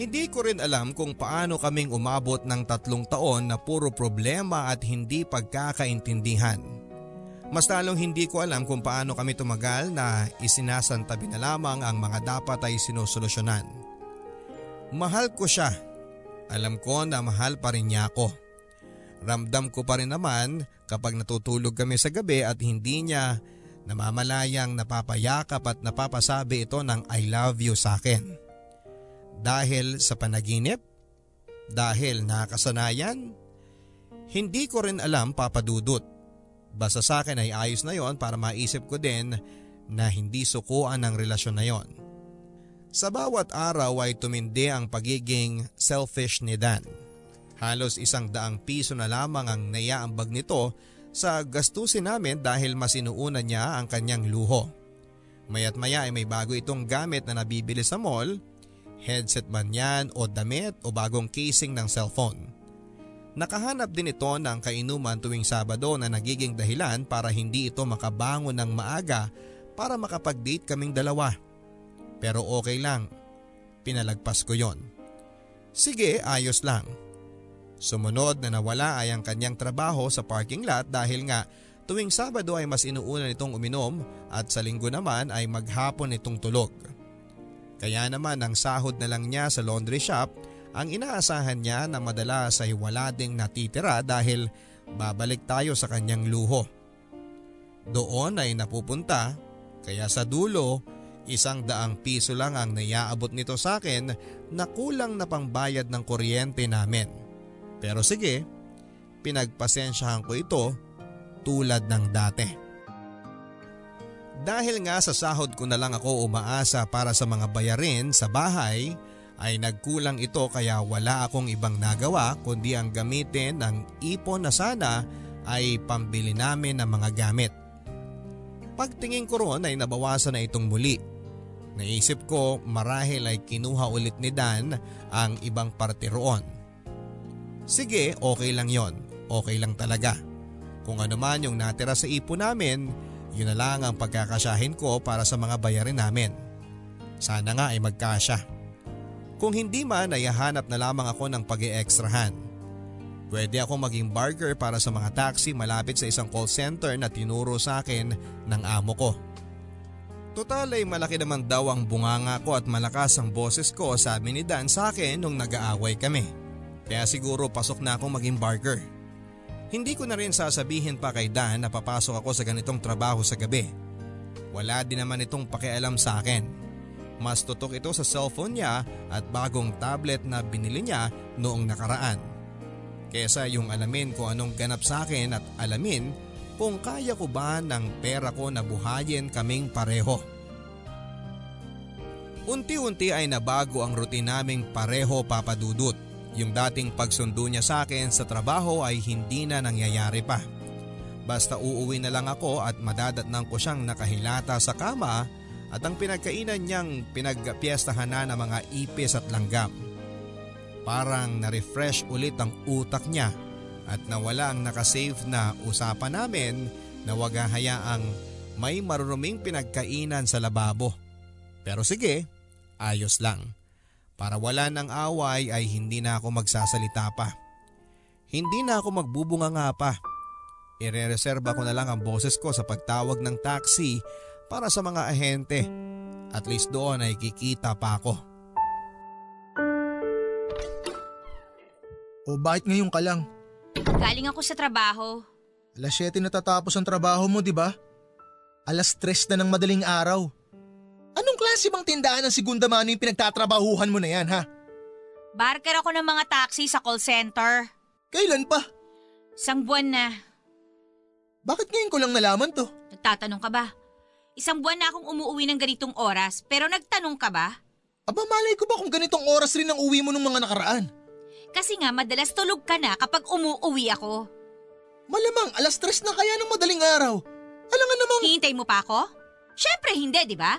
Hindi ko rin alam kung paano kaming umabot ng tatlong taon na puro problema at hindi pagkakaintindihan. Mas lalong hindi ko alam kung paano kami tumagal na isinasantabi na lamang ang mga dapat ay sinusolusyonan. Mahal ko siya. Alam ko na mahal pa rin niya ako. Ramdam ko pa rin naman kapag natutulog kami sa gabi at hindi niya namamalayang napapayakap at napapasabi ito ng I love you sa akin. Dahil sa panaginip? Dahil nakasanayan? Hindi ko rin alam papadudot. Basta sa akin ay ayos na yon para maisip ko din na hindi sukuan ang relasyon na yon. Sa bawat araw ay tumindi ang pagiging selfish ni Dan. Halos isang daang piso na lamang ang naiaambag nito sa gastusin namin dahil mas inuuna niya ang kanyang luho. Mayat maya ay may bago itong gamit na nabibili sa mall headset man yan o damit o bagong casing ng cellphone. Nakahanap din ito ng kainuman tuwing Sabado na nagiging dahilan para hindi ito makabangon ng maaga para makapag-date kaming dalawa. Pero okay lang, pinalagpas ko yon. Sige, ayos lang. Sumunod na nawala ay ang kanyang trabaho sa parking lot dahil nga tuwing Sabado ay mas inuuna nitong uminom at sa linggo naman ay maghapon itong tulog. Kaya naman ang sahod na lang niya sa laundry shop ang inaasahan niya na madalas ay wala ding natitira dahil babalik tayo sa kanyang luho. Doon ay napupunta kaya sa dulo isang daang piso lang ang naiaabot nito sa akin na kulang na pangbayad ng kuryente namin. Pero sige, pinagpasensyahan ko ito tulad ng dati. Dahil nga sa sahod ko na lang ako umaasa para sa mga bayarin sa bahay ay nagkulang ito kaya wala akong ibang nagawa kundi ang gamitin ng ipon na sana ay pambili namin ng mga gamit. Pagtingin ko roon ay nabawasan na itong muli. Naisip ko marahil ay kinuha ulit ni Dan ang ibang parte roon. Sige, okay lang yon. Okay lang talaga. Kung ano man yung natira sa ipon namin, yun na lang ang pagkakasyahin ko para sa mga bayarin namin. Sana nga ay magkasya. Kung hindi man ay hanap na lamang ako ng pag extrahan Pwede ako maging barker para sa mga taxi malapit sa isang call center na tinuro sa akin ng amo ko. Total ay malaki naman daw ang bunganga ko at malakas ang boses ko sabi ni Dan sa akin nung nag-aaway kami. Kaya siguro pasok na akong maging barker. Hindi ko na rin sasabihin pa kay Dan na papasok ako sa ganitong trabaho sa gabi. Wala din naman itong pakialam sa akin. Mas tutok ito sa cellphone niya at bagong tablet na binili niya noong nakaraan. Kesa yung alamin kung anong ganap sa akin at alamin kung kaya ko ba ng pera ko na buhayin kaming pareho. Unti-unti ay nabago ang routine naming pareho papadudot. Yung dating pagsundo niya sa akin sa trabaho ay hindi na nangyayari pa. Basta uuwi na lang ako at madadatnang ko siyang nakahilata sa kama at ang pinagkainan niyang pinagpiestahan na ng mga ipis at langgam. Parang na-refresh ulit ang utak niya at nawala ang nakasave na usapan namin na wag hayaang may maruruming pinagkainan sa lababo. Pero sige, ayos lang. Para wala ng away ay hindi na ako magsasalita pa. Hindi na ako magbubunga nga pa. Irereserba ko na lang ang boses ko sa pagtawag ng taxi para sa mga ahente. At least doon ay kikita pa ako. O bakit ngayon ka lang? Galing ako sa trabaho. Alas 7 natatapos ang trabaho mo, di ba? Alas 3 na ng madaling araw. Anong klase bang tindahan ng segunda mano yung pinagtatrabahuhan mo na yan, ha? Barker ako ng mga taxi sa call center. Kailan pa? Isang buwan na. Bakit ngayon ko lang nalaman to? Nagtatanong ka ba? Isang buwan na akong umuwi ng ganitong oras, pero nagtanong ka ba? Aba malay ko ba kung ganitong oras rin ang uwi mo ng mga nakaraan? Kasi nga madalas tulog ka na kapag umuuwi ako. Malamang alas tres na kaya ng madaling araw. Alam nga namang… Hihintay mo pa ako? Siyempre hindi, di ba?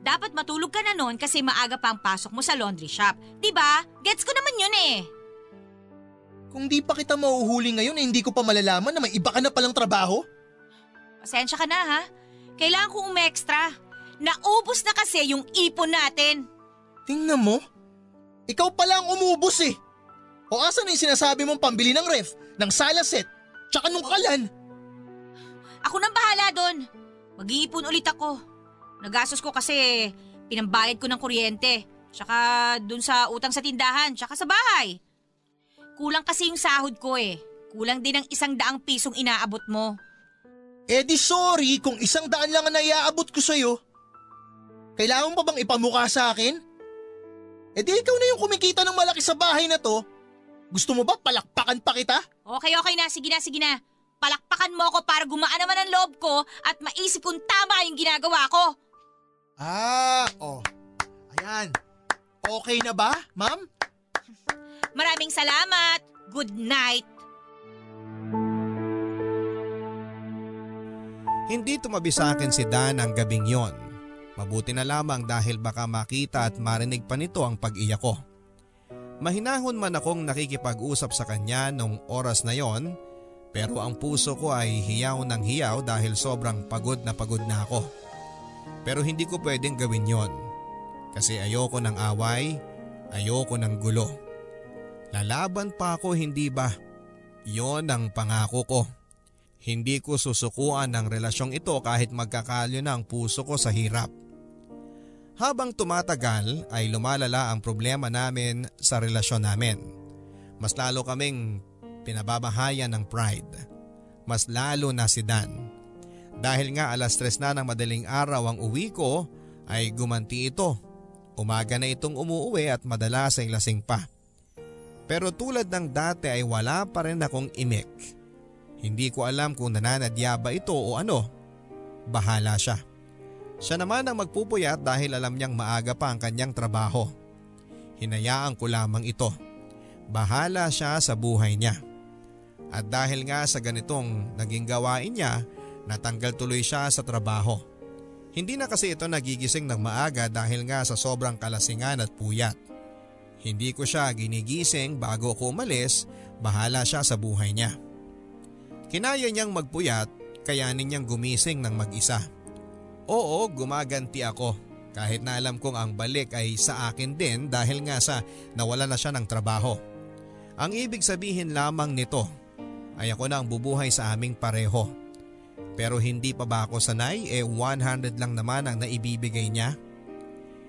Dapat matulog ka na noon kasi maaga pa ang pasok mo sa laundry shop. Di ba? Gets ko naman yun eh. Kung di pa kita mauhuli ngayon eh, hindi ko pa malalaman na may iba ka na palang trabaho. Pasensya ka na ha. Kailangan kong umextra. Naubos na kasi yung ipon natin. Tingnan mo. Ikaw pala ang umubos eh. O asa na yung sinasabi mong pambili ng ref, ng sala set, tsaka nung kalan? Ako nang bahala doon. Mag-iipon ulit ako. Nagastos ko kasi pinambayad ko ng kuryente. Tsaka dun sa utang sa tindahan, tsaka sa bahay. Kulang kasi yung sahod ko eh. Kulang din ang isang daang pisong inaabot mo. Eh di sorry kung isang daan lang ang naiaabot ko sa'yo. Kailangan pa bang ipamukha sa akin? Eh di ikaw na yung kumikita ng malaki sa bahay na to. Gusto mo ba palakpakan pa kita? Okay, okay na. Sige na, sige na. Palakpakan mo ako para gumaan naman ang loob ko at maisip kung tama yung ginagawa ko. Ah, oh. Ayan. Okay na ba, ma'am? Maraming salamat. Good night. Hindi tumabi sa akin si Dan ang gabing yon. Mabuti na lamang dahil baka makita at marinig pa nito ang pag-iyak ko. Mahinahon man akong nakikipag-usap sa kanya nung oras na yon pero ang puso ko ay hiyaw ng hiyaw dahil sobrang pagod na pagod na ako. Pero hindi ko pwedeng gawin yon kasi ayoko ng away, ayoko ng gulo. Lalaban pa ako hindi ba? Yon ang pangako ko. Hindi ko susukuan ng relasyong ito kahit magkakalyo na ang puso ko sa hirap. Habang tumatagal ay lumalala ang problema namin sa relasyon namin. Mas lalo kaming pinababahayan ng pride. Mas lalo na si Dan. Dahil nga alas tres na ng madaling araw ang uwi ko ay gumanti ito. Umaga na itong umuuwi at madalas ay lasing pa. Pero tulad ng dati ay wala pa rin akong imik. Hindi ko alam kung nananadya ba ito o ano. Bahala siya. Siya naman ang magpupuyat dahil alam niyang maaga pa ang kanyang trabaho. Hinayaan ko lamang ito. Bahala siya sa buhay niya. At dahil nga sa ganitong naging gawain niya, natanggal tuloy siya sa trabaho. Hindi na kasi ito nagigising ng maaga dahil nga sa sobrang kalasingan at puyat. Hindi ko siya ginigising bago ako umalis, bahala siya sa buhay niya. Kinaya niyang magpuyat, kayanin niyang gumising ng mag-isa. Oo, gumaganti ako kahit na alam kong ang balik ay sa akin din dahil nga sa nawala na siya ng trabaho. Ang ibig sabihin lamang nito ay ako na ang bubuhay sa aming pareho. Pero hindi pa ba ako sanay eh 100 lang naman ang naibibigay niya?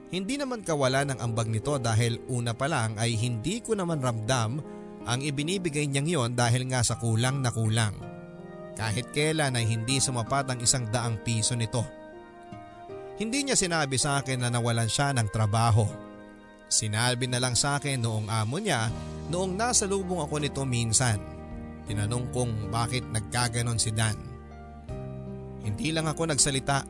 Hindi naman kawala ng ambag nito dahil una pa lang ay hindi ko naman ramdam ang ibinibigay niyang yon dahil nga sa kulang na kulang. Kahit kailan ay hindi sumapat ang isang daang piso nito. Hindi niya sinabi sa akin na nawalan siya ng trabaho. Sinabi na lang sa akin noong amo niya noong nasa lubong ako nito minsan. Tinanong kong bakit nagkaganon si Dan. Hindi lang ako nagsalita.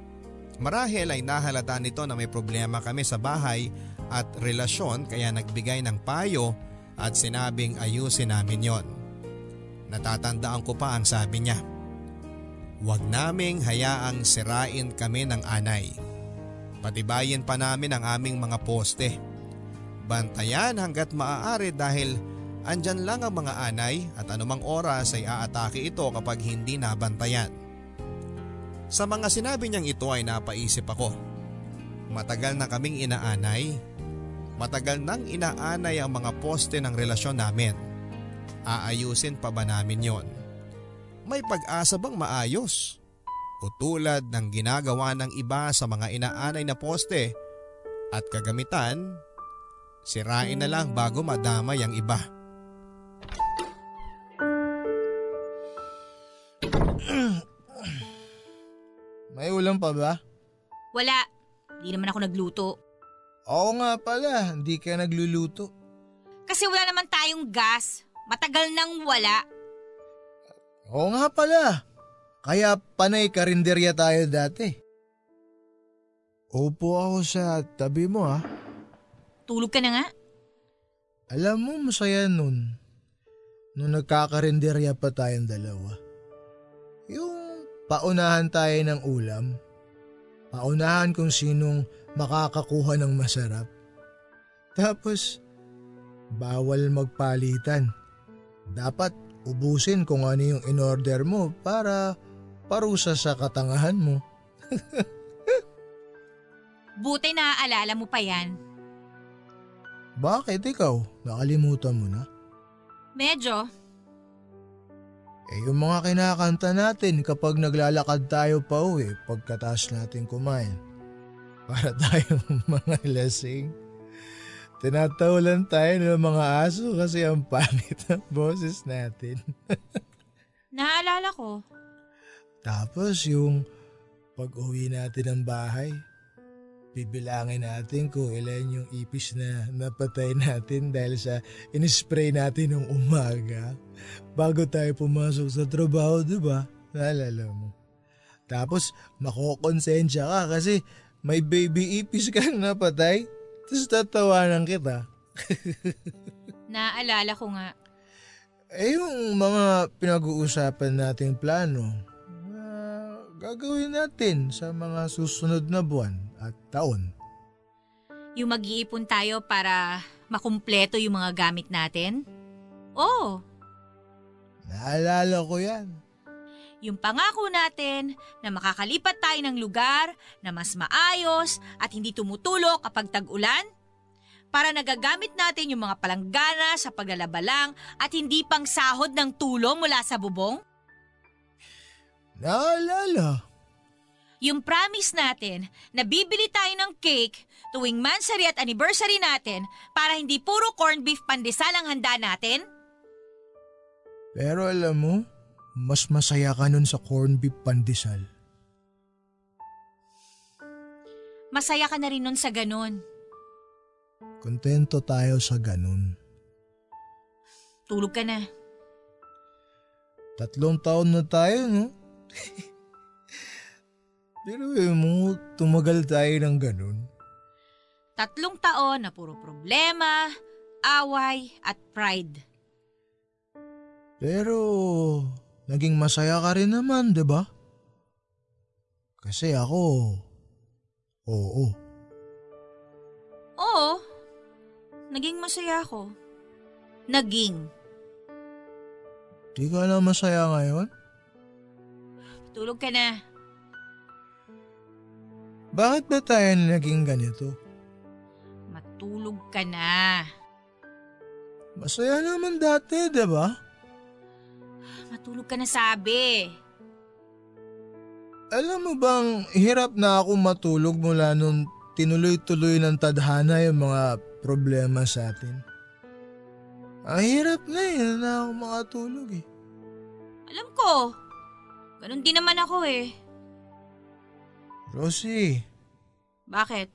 Marahil ay nahalata nito na may problema kami sa bahay at relasyon kaya nagbigay ng payo at sinabing ayusin namin yon. Natatandaan ko pa ang sabi niya. Huwag naming hayaang sirain kami ng anay. Patibayin pa namin ang aming mga poste. Bantayan hanggat maaari dahil andyan lang ang mga anay at anumang oras ay aatake ito kapag hindi nabantayan. Sa mga sinabi niyang ito ay napaisip ako. Matagal na kaming inaanay. Matagal nang inaanay ang mga poste ng relasyon namin. Aayusin pa ba namin yon? May pag-asa bang maayos? O tulad ng ginagawa ng iba sa mga inaanay na poste at kagamitan, sirain na lang bago madamay ang iba. May ulam pa ba? Wala. Di naman ako nagluto. Oo nga pala, hindi ka nagluluto. Kasi wala naman tayong gas. Matagal nang wala. Oo nga pala. Kaya panay karinderya tayo dati. Upo ako sa tabi mo ha. Tulog ka na nga. Alam mo masaya nun. Nung nagkakarinderya pa tayong dalawa. Yung paunahan tayo ng ulam. Paunahan kung sinong makakakuha ng masarap. Tapos, bawal magpalitan. Dapat ubusin kung ano yung in-order mo para parusa sa katangahan mo. Buti naaalala mo pa yan. Bakit ikaw? Nakalimutan mo na? Medyo. Eh yung mga kinakanta natin kapag naglalakad tayo pa uwi pagkatapos natin kumain. Para tayong mga lasing. Tinatawalan tayo ng mga aso kasi ang pangit ng boses natin. Naaalala ko. Tapos yung pag uwi natin ng bahay, bibilangin natin kung ilan yung ipis na napatay natin dahil sa inispray natin nung umaga bago tayo pumasok sa trabaho, di ba? Naalala mo. Tapos makokonsensya ka kasi may baby ipis kang napatay, tapos tatawanan kita. Naaalala ko nga. Eh yung mga pinag-uusapan nating plano, gagawin natin sa mga susunod na buwan at taon. Yung mag-iipon tayo para makumpleto yung mga gamit natin? Oo. Naalala ko yan. Yung pangako natin na makakalipat tayo ng lugar na mas maayos at hindi tumutulok kapag tag-ulan para nagagamit natin yung mga palanggana sa paglalabalang at hindi pang sahod ng tulong mula sa bubong? Naalala. Yung promise natin na bibili tayo ng cake tuwing mansary at anniversary natin para hindi puro corned beef pandesal ang handa natin? Pero alam mo, mas masaya ka nun sa corn beef pandesal. masaya ka na rin nun sa ganun. Kontento tayo sa ganun. Tulog ka na. Tatlong taon na tayo, no? Pero eh mo, tumagal tayo ng ganun. Tatlong taon na puro problema, away at pride. Pero naging masaya ka rin naman, di ba? Kasi ako, oo. Oo, naging masaya ako. Naging. Di ka na masaya ngayon? Tulog ka na. Bakit ba tayo naging ganito? Matulog ka na. Masaya naman dati, di ba? Matulog ka na sabi. Alam mo bang hirap na ako matulog mula nung tinuloy-tuloy ng tadhana yung mga problema sa atin. Ang hirap na eh na ako makatulog eh. Alam ko. Ganun din naman ako eh. Rosie, Bakit?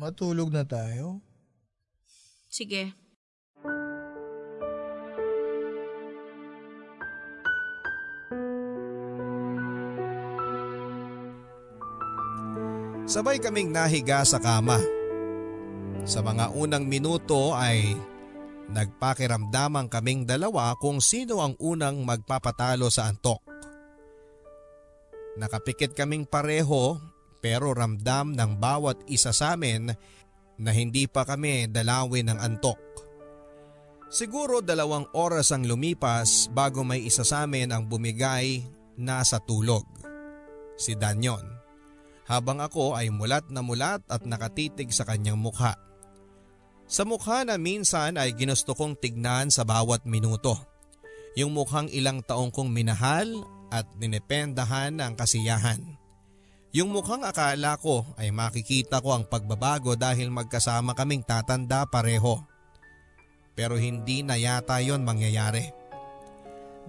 matulog na tayo? Sige. Sabay kaming nahiga sa kama. Sa mga unang minuto ay nagpakiramdaman kaming dalawa kung sino ang unang magpapatalo sa antok. Nakapikit kaming pareho pero ramdam ng bawat isa sa amin na hindi pa kami dalawin ng antok. Siguro dalawang oras ang lumipas bago may isa sa amin ang bumigay na sa tulog. Si Danyon habang ako ay mulat na mulat at nakatitig sa kanyang mukha. Sa mukha na minsan ay ginusto kong tignan sa bawat minuto. Yung mukhang ilang taong kong minahal at ninependahan ng kasiyahan. Yung mukhang akala ko ay makikita ko ang pagbabago dahil magkasama kaming tatanda pareho. Pero hindi na yata yon mangyayari.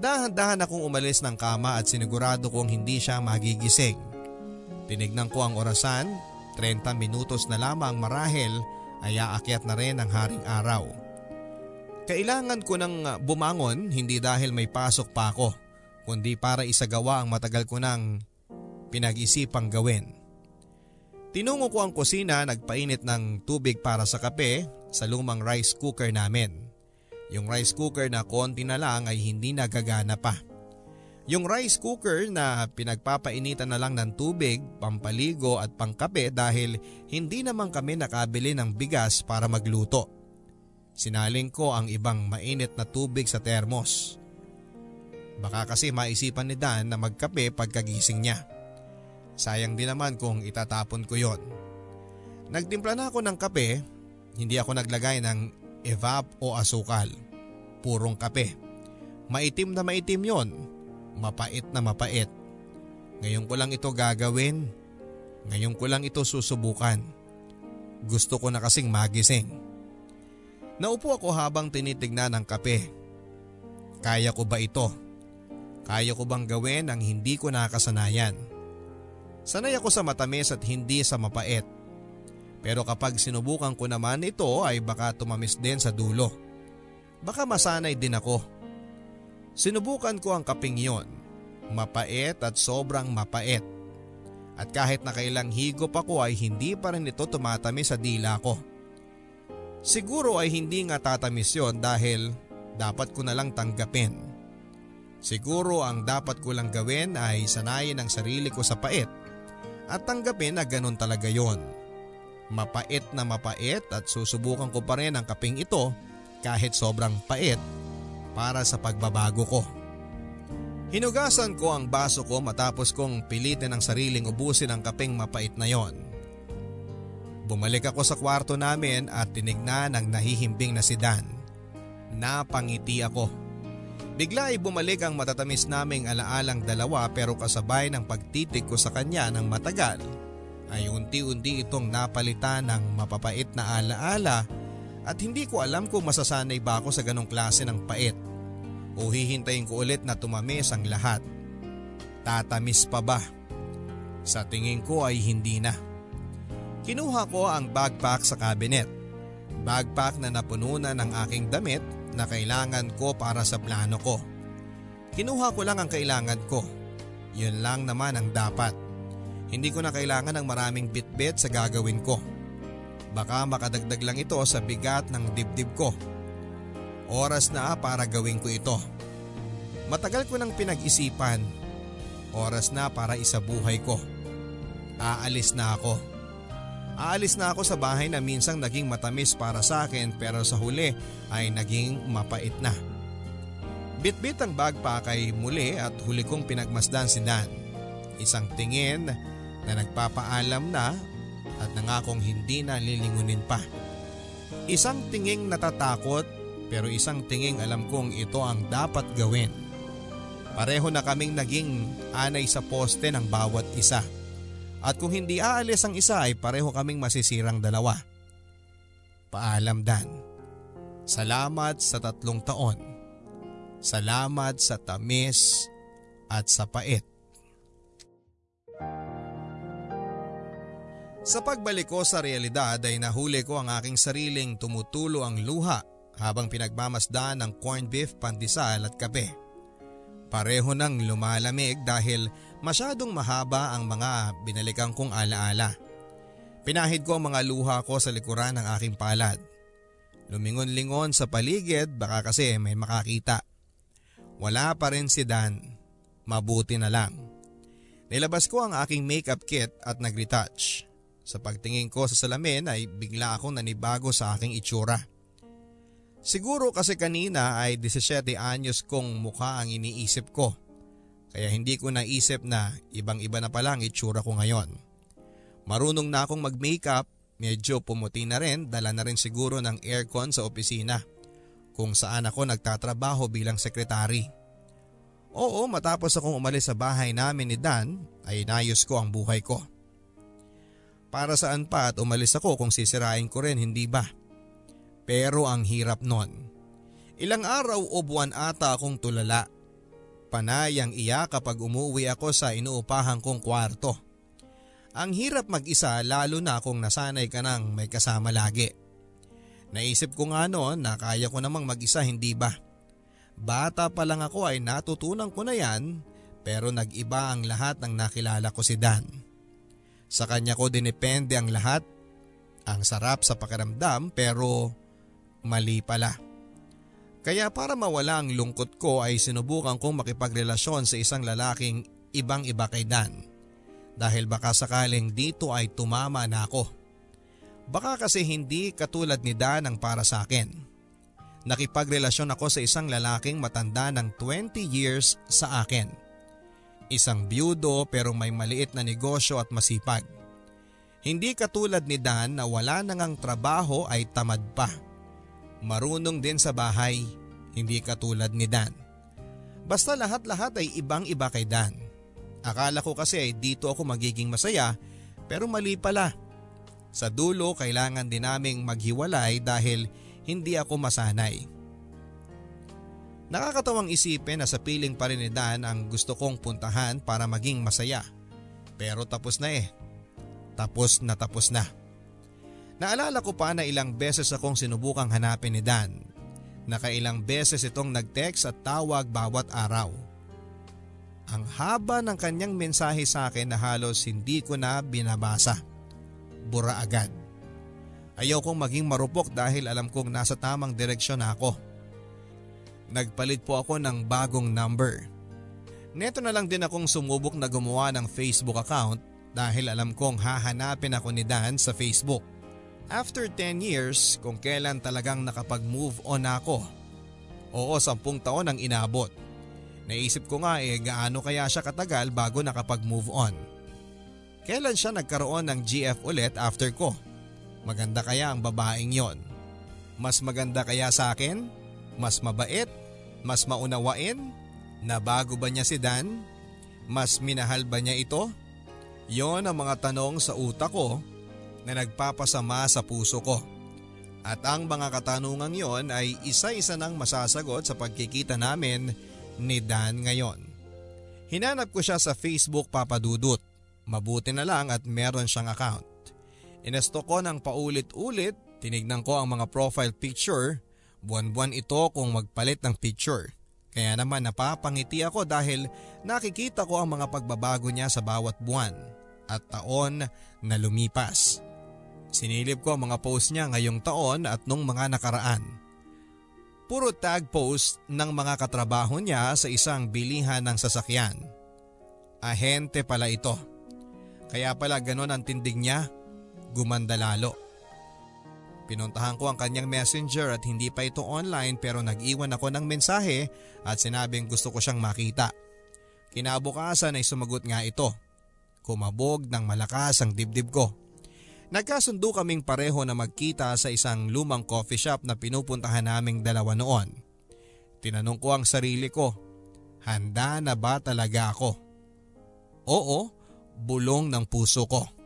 Dahan-dahan akong umalis ng kama at sinigurado kong hindi siya magigising. Tinignan ko ang orasan, 30 minutos na lamang marahil ay aakyat na rin ang haring araw. Kailangan ko nang bumangon hindi dahil may pasok pa ako, kundi para isagawa ang matagal ko nang pinag-isipang gawin. Tinungo ko ang kusina, nagpainit ng tubig para sa kape sa lumang rice cooker namin. Yung rice cooker na konti na lang ay hindi nagagana pa. Yung rice cooker na pinagpapainitan na lang ng tubig, pampaligo at pangkape dahil hindi naman kami nakabili ng bigas para magluto. Sinaling ko ang ibang mainit na tubig sa termos. Baka kasi maisipan ni Dan na magkape pagkagising niya. Sayang din naman kung itatapon ko yon. Nagtimpla na ako ng kape, hindi ako naglagay ng evap o asukal. Purong kape. Maitim na maitim yon mapait na mapait. Ngayon ko lang ito gagawin. Ngayon ko lang ito susubukan. Gusto ko na kasing magising. Naupo ako habang tinitignan ang kape. Kaya ko ba ito? Kaya ko bang gawin ang hindi ko nakasanayan? Sanay ako sa matamis at hindi sa mapait. Pero kapag sinubukan ko naman ito ay baka tumamis din sa dulo. Baka masanay din ako. Sinubukan ko ang kaping yon. Mapait at sobrang mapait. At kahit nakailang higop ako ay hindi pa rin ito tumatamis sa dila ko. Siguro ay hindi nga tatamis yon dahil dapat ko na lang tanggapin. Siguro ang dapat ko lang gawin ay sanayin ang sarili ko sa pait at tanggapin na ganun talaga yon. Mapait na mapait at susubukan ko pa rin ang kaping ito kahit sobrang pait para sa pagbabago ko. Hinugasan ko ang baso ko matapos kong pilitin ang sariling ubusin ang kaping mapait na yon. Bumalik ako sa kwarto namin at tinignan ang nahihimbing na si Dan. Napangiti ako. Bigla ay bumalik ang matatamis naming alaalang dalawa pero kasabay ng pagtitig ko sa kanya ng matagal ay unti-unti itong napalitan ng mapapait na alaala at hindi ko alam kung masasanay ba ako sa ganong klase ng pait o hihintayin ko ulit na tumamis ang lahat. Tatamis pa ba? Sa tingin ko ay hindi na. Kinuha ko ang backpack sa cabinet. Backpack na napuno na ng aking damit na kailangan ko para sa plano ko. Kinuha ko lang ang kailangan ko. Yun lang naman ang dapat. Hindi ko na kailangan ng maraming bitbit sa gagawin ko. Baka makadagdag lang ito sa bigat ng dibdib ko. Oras na para gawin ko ito. Matagal ko nang pinag-isipan. Oras na para isabuhay ko. Aalis na ako. Aalis na ako sa bahay na minsang naging matamis para sa akin pero sa huli ay naging mapait na. Bitbit ang backpack ay muli at huli kong pinagmasdan si Dan. Isang tingin na nagpapaalam na at nangakong hindi na lilingunin pa. Isang tinging natatakot pero isang tinging alam kong ito ang dapat gawin. Pareho na kaming naging anay sa poste ng bawat isa. At kung hindi aalis ang isa ay pareho kaming masisirang dalawa. Paalam Dan. Salamat sa tatlong taon. Salamat sa tamis at sa pait. Sa pagbalik ko sa realidad ay nahuli ko ang aking sariling tumutulo ang luha habang pinagmamasdan ng corned beef, pandesal at kape. Pareho nang lumalamig dahil masyadong mahaba ang mga binalikan kong alaala. Pinahid ko ang mga luha ko sa likuran ng aking palad. Lumingon-lingon sa paligid baka kasi may makakita. Wala pa rin si Dan. Mabuti na lang. Nilabas ko ang aking makeup kit at nag-retouch. Sa pagtingin ko sa salamin ay bigla akong nanibago sa aking itsura. Siguro kasi kanina ay 17 anyos kong mukha ang iniisip ko. Kaya hindi ko naisip na ibang iba na pala ang itsura ko ngayon. Marunong na akong mag-makeup, medyo pumuti na rin, dala na rin siguro ng aircon sa opisina kung saan ako nagtatrabaho bilang sekretary. Oo, matapos akong umalis sa bahay namin ni Dan ay inayos ko ang buhay ko. Para saan pa at umalis ako kung sisirain ko rin, hindi ba? Pero ang hirap nun. Ilang araw o buwan ata akong tulala. Panay ang iya kapag umuwi ako sa inuupahan kong kwarto. Ang hirap mag-isa lalo na kung nasanay ka nang may kasama lagi. Naisip ko nga noon na kaya ko namang mag-isa hindi ba? Bata pa lang ako ay natutunan ko na yan pero nag-iba ang lahat ng nakilala ko si Dan. Sa kanya ko dinepende ang lahat. Ang sarap sa pakiramdam pero mali pala. Kaya para mawala ang lungkot ko ay sinubukan kong makipagrelasyon sa isang lalaking ibang iba kay Dan. Dahil baka sakaling dito ay tumama na ako. Baka kasi hindi katulad ni Dan ang para sa akin. Nakipagrelasyon ako sa isang lalaking matanda ng 20 years sa akin. Isang byudo pero may maliit na negosyo at masipag. Hindi katulad ni Dan na wala nang trabaho ay tamad pa. Marunong din sa bahay, hindi katulad ni Dan. Basta lahat-lahat ay ibang-iba kay Dan. Akala ko kasi ay dito ako magiging masaya pero mali pala. Sa dulo kailangan din naming maghiwalay dahil hindi ako masanay. Nakakatawang isipin na sa piling pa rin ni Dan ang gusto kong puntahan para maging masaya. Pero tapos na eh. Tapos na tapos na. Naalala ko pa na ilang beses akong sinubukang hanapin ni Dan. Nakailang beses itong nag-text at tawag bawat araw. Ang haba ng kanyang mensahe sa akin na halos hindi ko na binabasa. Bura agad. Ayaw kong maging marupok dahil alam kong nasa tamang direksyon na ako. Nagpalit po ako ng bagong number. Neto na lang din akong sumubok na gumawa ng Facebook account dahil alam kong hahanapin ako ni Dan sa Facebook. After 10 years, kung kailan talagang nakapag-move on ako. Oo, sampung taon ang inabot. Naisip ko nga eh gaano kaya siya katagal bago nakapag-move on. Kailan siya nagkaroon ng GF ulit after ko? Maganda kaya ang babaeng yon? Mas maganda kaya sa akin? Mas mabait? Mas maunawain? Na bago ba niya si Dan? Mas minahal ba niya ito? Yon ang mga tanong sa utak ko na nagpapasama sa puso ko. At ang mga katanungang yon ay isa-isa nang masasagot sa pagkikita namin ni Dan ngayon. Hinanap ko siya sa Facebook papadudot. Mabuti na lang at meron siyang account. Inesto ko ng paulit-ulit, tinignan ko ang mga profile picture, buwan-buwan ito kung magpalit ng picture. Kaya naman napapangiti ako dahil nakikita ko ang mga pagbabago niya sa bawat buwan at taon na lumipas. Sinilip ko ang mga post niya ngayong taon at nung mga nakaraan. Puro tag post ng mga katrabaho niya sa isang bilihan ng sasakyan. Ahente pala ito. Kaya pala ganon ang tindig niya, gumanda lalo. Pinuntahan ko ang kanyang messenger at hindi pa ito online pero nag-iwan ako ng mensahe at sinabing gusto ko siyang makita. Kinabukasan ay sumagot nga ito. Kumabog ng malakas ang dibdib ko. Nagkasundo kaming pareho na magkita sa isang lumang coffee shop na pinupuntahan naming dalawa noon. Tinanong ko ang sarili ko, handa na ba talaga ako? Oo, bulong ng puso ko.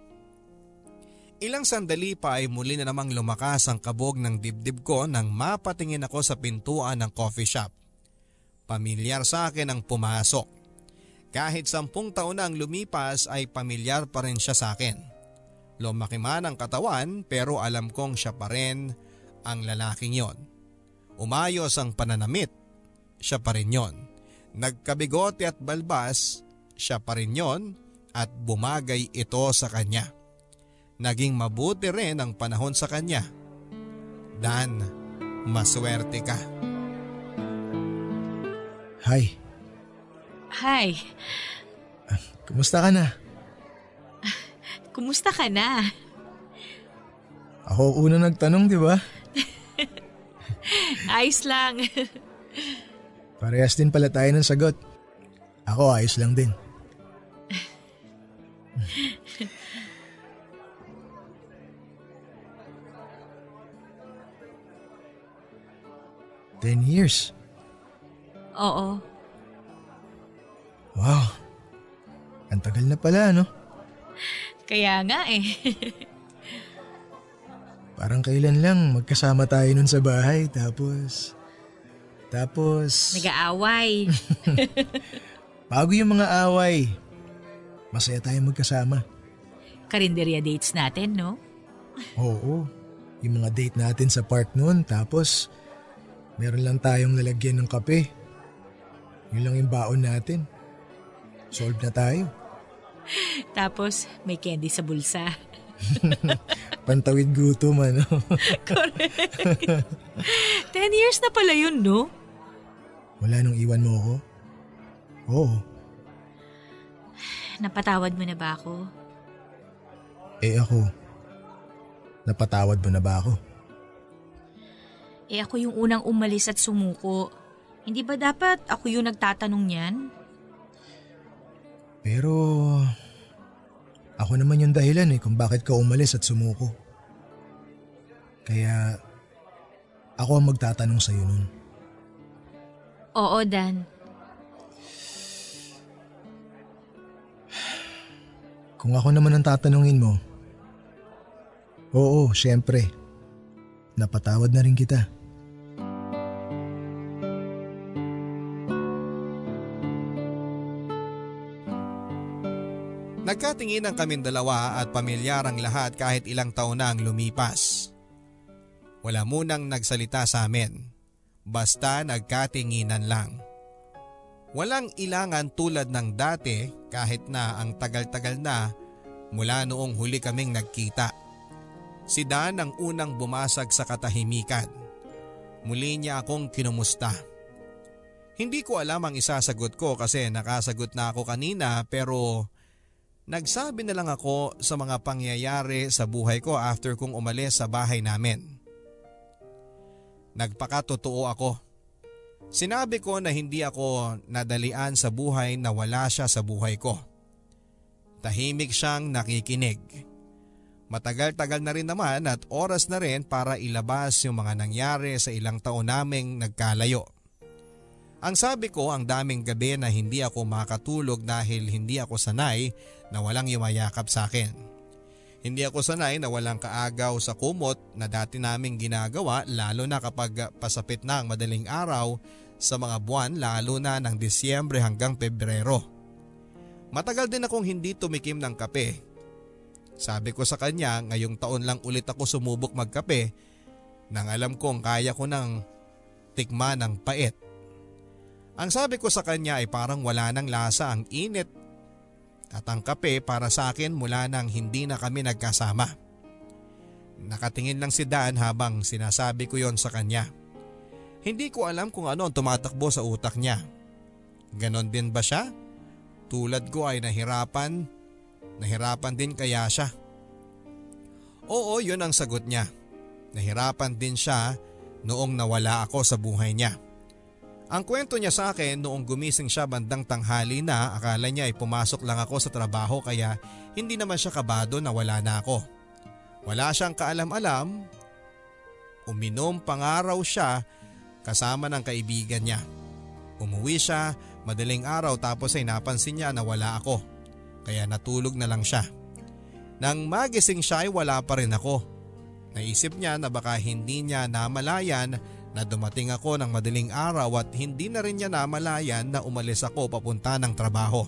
Ilang sandali pa ay muli na namang lumakas ang kabog ng dibdib ko nang mapatingin ako sa pintuan ng coffee shop. Pamilyar sa akin ang pumasok. Kahit sampung taon na ang lumipas ay pamilyar pa rin siya sa akin. Lumaki man ang katawan pero alam kong siya pa rin ang lalaking yon. Umayos ang pananamit, siya pa rin yon. Nagkabigote at balbas, siya pa rin yon at bumagay ito sa kanya. Naging mabuti rin ang panahon sa kanya. Dan, maswerte ka. Hi, Hi, kumusta ka na? kumusta ka na? Ako una nagtanong, di ba? Ayos lang. Parehas din pala tayo ng sagot. Ako ayos lang din. Ten years. Oo. Wow. Ang tagal na pala, no? Kaya nga eh. Parang kailan lang magkasama tayo nun sa bahay tapos... Tapos... Nag-aaway. Bago yung mga away, masaya tayo magkasama. Karinderya dates natin, no? Oo. Yung mga date natin sa park noon tapos meron lang tayong lalagyan ng kape. Yun lang yung baon natin. Solve na tayo. Tapos may candy sa bulsa. Pantawid gutom ano. Ten years na pala yun, no? Wala nung iwan mo ako? Oo. Napatawad mo na ba ako? Eh ako. Napatawad mo na ba ako? Eh ako yung unang umalis at sumuko. Hindi ba dapat ako yung nagtatanong niyan? Pero... Ako naman yung dahilan eh kung bakit ka umalis at sumuko. Kaya... Ako ang magtatanong sa'yo nun. Oo, Dan. Kung ako naman ang tatanungin mo, oo, syempre. Napatawad na rin kita. Nagkatingin ang kaming dalawa at pamilyar ang lahat kahit ilang taon na ang lumipas. Wala munang nagsalita sa amin. Basta nagkatinginan lang. Walang ilangan tulad ng dati kahit na ang tagal-tagal na mula noong huli kaming nagkita. Si Dan ang unang bumasag sa katahimikan. Muli niya akong kinumusta. Hindi ko alam ang isasagot ko kasi nakasagot na ako kanina pero Nagsabi na lang ako sa mga pangyayari sa buhay ko after kong umalis sa bahay namin. Nagpakatotoo ako. Sinabi ko na hindi ako nadalian sa buhay na wala siya sa buhay ko. Tahimik siyang nakikinig. Matagal-tagal na rin naman at oras na rin para ilabas yung mga nangyari sa ilang taon naming nagkalayo. Ang sabi ko ang daming gabi na hindi ako makatulog dahil hindi ako sanay na walang yumayakap sa akin. Hindi ako sanay na walang kaagaw sa kumot na dati naming ginagawa lalo na kapag pasapit na ang madaling araw sa mga buwan lalo na ng Disyembre hanggang Pebrero. Matagal din akong hindi tumikim ng kape. Sabi ko sa kanya ngayong taon lang ulit ako sumubok magkape nang alam kong kaya ko ng tikma ng pait. Ang sabi ko sa kanya ay parang wala nang lasa ang init at ang kape para sa akin mula nang hindi na kami nagkasama. Nakatingin lang si Dan habang sinasabi ko yon sa kanya. Hindi ko alam kung ano ang tumatakbo sa utak niya. Ganon din ba siya? Tulad ko ay nahirapan, nahirapan din kaya siya. Oo, yun ang sagot niya. Nahirapan din siya noong nawala ako sa buhay niya. Ang kwento niya sa akin noong gumising siya bandang tanghali na akala niya ay pumasok lang ako sa trabaho kaya hindi naman siya kabado na wala na ako. Wala siyang kaalam-alam. Uminom pangaraw siya kasama ng kaibigan niya. Umuwi siya madaling araw tapos ay napansin niya na wala ako. Kaya natulog na lang siya. Nang magising siya ay wala pa rin ako. Naisip niya na baka hindi niya namalayan na dumating ako ng madaling araw at hindi na rin niya namalayan na umalis ako papunta ng trabaho.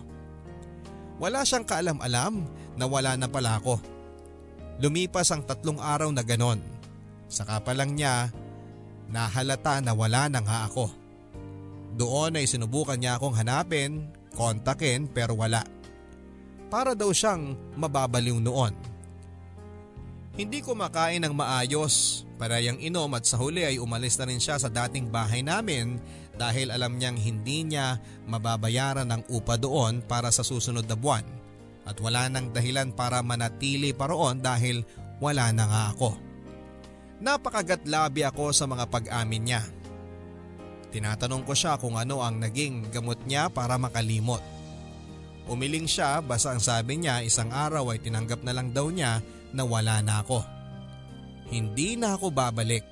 Wala siyang kaalam-alam na wala na pala ako. Lumipas ang tatlong araw na ganon. Saka pa lang niya nahalata na wala na nga ako. Doon ay sinubukan niya akong hanapin, kontakin pero wala. Para daw siyang mababaliw noon. Hindi ko makain ng maayos, parayang inom at sa huli ay umalis na rin siya sa dating bahay namin dahil alam niyang hindi niya mababayaran ng upa doon para sa susunod na buwan at wala nang dahilan para manatili pa roon dahil wala na nga ako. Napakagatlabi ako sa mga pag-amin niya. Tinatanong ko siya kung ano ang naging gamot niya para makalimot. Umiling siya basta ang sabi niya isang araw ay tinanggap na lang daw niya na wala na ako. Hindi na ako babalik.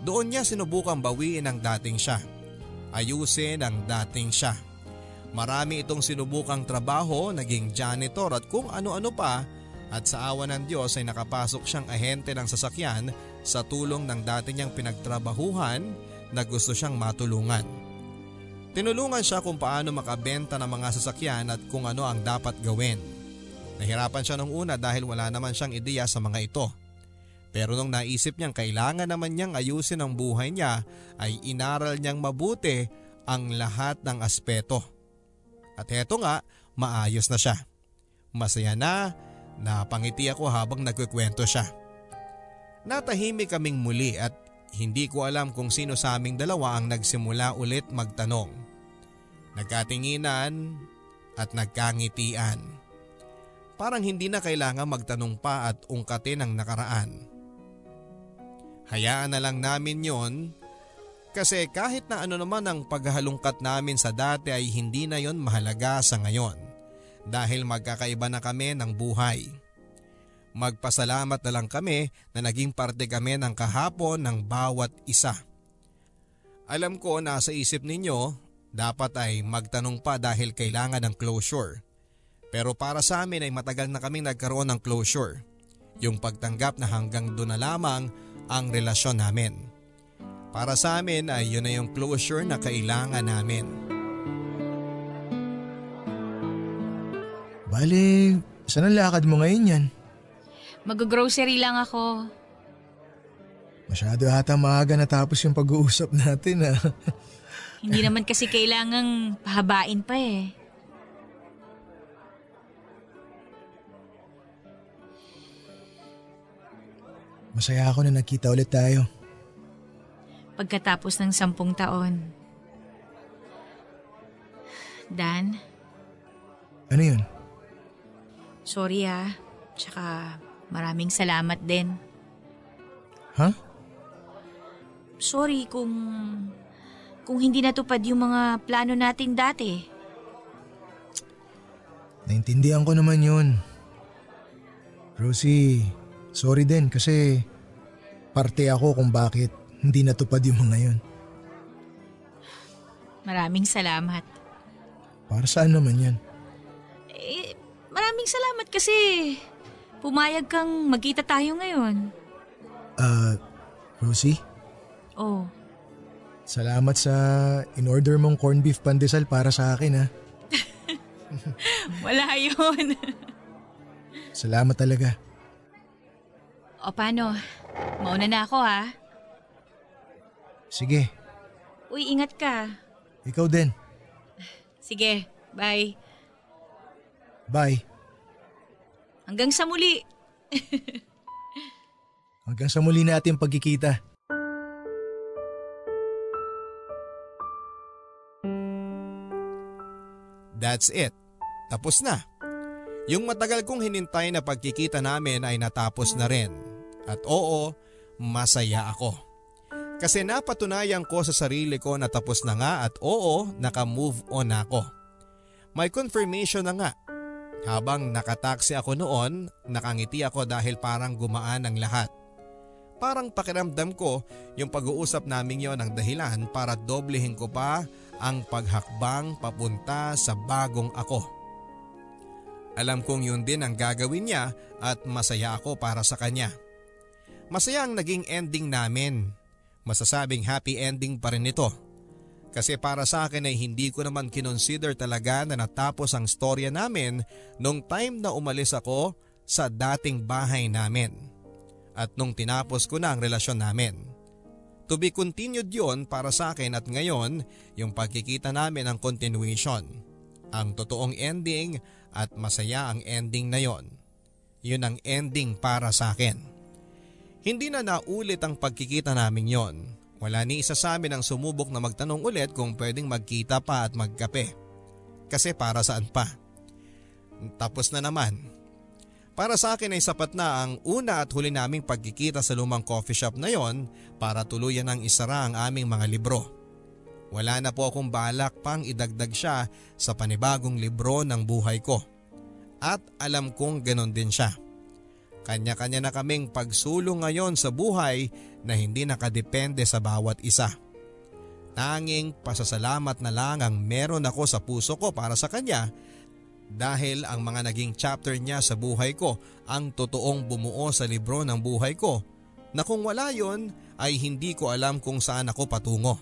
Doon niya sinubukang bawiin ang dating siya. Ayusin ang dating siya. Marami itong sinubukang trabaho, naging janitor at kung ano-ano pa at sa awa ng Diyos ay nakapasok siyang ahente ng sasakyan sa tulong ng dati niyang pinagtrabahuhan na gusto siyang matulungan. Tinulungan siya kung paano makabenta ng mga sasakyan at kung ano ang dapat gawin. Nahirapan siya nung una dahil wala naman siyang ideya sa mga ito. Pero nung naisip niyang kailangan naman niyang ayusin ang buhay niya ay inaral niyang mabuti ang lahat ng aspeto. At heto nga, maayos na siya. Masaya na, napangiti ako habang nagkikwento siya. Natahimik kaming muli at hindi ko alam kung sino sa aming dalawa ang nagsimula ulit magtanong. Nagkatinginan at nagkangitian. Parang hindi na kailangan magtanong pa at ungkatin ang nakaraan. Hayaan na lang namin yon kasi kahit na ano naman ang paghalungkat namin sa dati ay hindi na yon mahalaga sa ngayon dahil magkakaiba na kami ng buhay. Magpasalamat na lang kami na naging parte kami ng kahapon ng bawat isa. Alam ko na sa isip ninyo, dapat ay magtanong pa dahil kailangan ng closure. Pero para sa amin ay matagal na kaming nagkaroon ng closure. Yung pagtanggap na hanggang doon na lamang ang relasyon namin. Para sa amin ay yun na yung closure na kailangan namin. Bale, saan ang lakad mo ngayon yan? Mag-grocery lang ako. Masyado ata maaga natapos yung pag-uusap natin ah. Hindi naman kasi kailangang pahabain pa eh. Masaya ako na nakita ulit tayo. Pagkatapos ng sampung taon. Dan, Ano yun? sorry ah. Tsaka maraming salamat din. Ha? Sorry kung kung hindi natupad yung mga plano natin dati. Naintindihan ko naman yun. Rosie, sorry din kasi parte ako kung bakit hindi natupad yung mga yun. Maraming salamat. Para saan naman yan? Eh, maraming salamat kasi pumayag kang magkita tayo ngayon. Ah, Rosie, Oh, salamat sa in-order mong corned beef pandesal para sa akin ha. Wala yun. Salamat talaga. O paano? Mauna na ako ha. Sige, Uy, ingat ka. ikaw din. Sige, bye. Bye. Hanggang sa muli. Hanggang sa muli natin pagkikita. That's it. Tapos na. Yung matagal kong hinintay na pagkikita namin ay natapos na rin. At oo, masaya ako. Kasi napatunayan ko sa sarili ko na tapos na nga at oo, naka-move on ako. May confirmation na nga. Habang nakataksi ako noon, nakangiti ako dahil parang gumaan ang lahat. Parang pakiramdam ko yung pag-uusap namin yon ang dahilan para doblehin ko pa ang paghakbang papunta sa bagong ako. Alam kong yun din ang gagawin niya at masaya ako para sa kanya. Masaya ang naging ending namin. Masasabing happy ending pa rin ito. Kasi para sa akin ay hindi ko naman kinonsider talaga na natapos ang storya namin nung time na umalis ako sa dating bahay namin. At nung tinapos ko na ang relasyon namin. To be continued yon para sa akin at ngayon yung pagkikita namin ang continuation. Ang totoong ending at masaya ang ending na yon. Yun ang ending para sa akin. Hindi na naulit ang pagkikita namin yon. Wala ni isa sa amin ang sumubok na magtanong ulit kung pwedeng magkita pa at magkape. Kasi para saan pa? Tapos na naman. Para sa akin ay sapat na ang una at huli naming pagkikita sa lumang coffee shop na yon para tuluyan ang isara ang aming mga libro. Wala na po akong balak pang idagdag siya sa panibagong libro ng buhay ko. At alam kong ganon din siya. Kanya-kanya na kaming pagsulong ngayon sa buhay na hindi nakadepende sa bawat isa. Tanging pasasalamat na lang ang meron ako sa puso ko para sa kanya dahil ang mga naging chapter niya sa buhay ko ang totoong bumuo sa libro ng buhay ko na kung wala yon ay hindi ko alam kung saan ako patungo.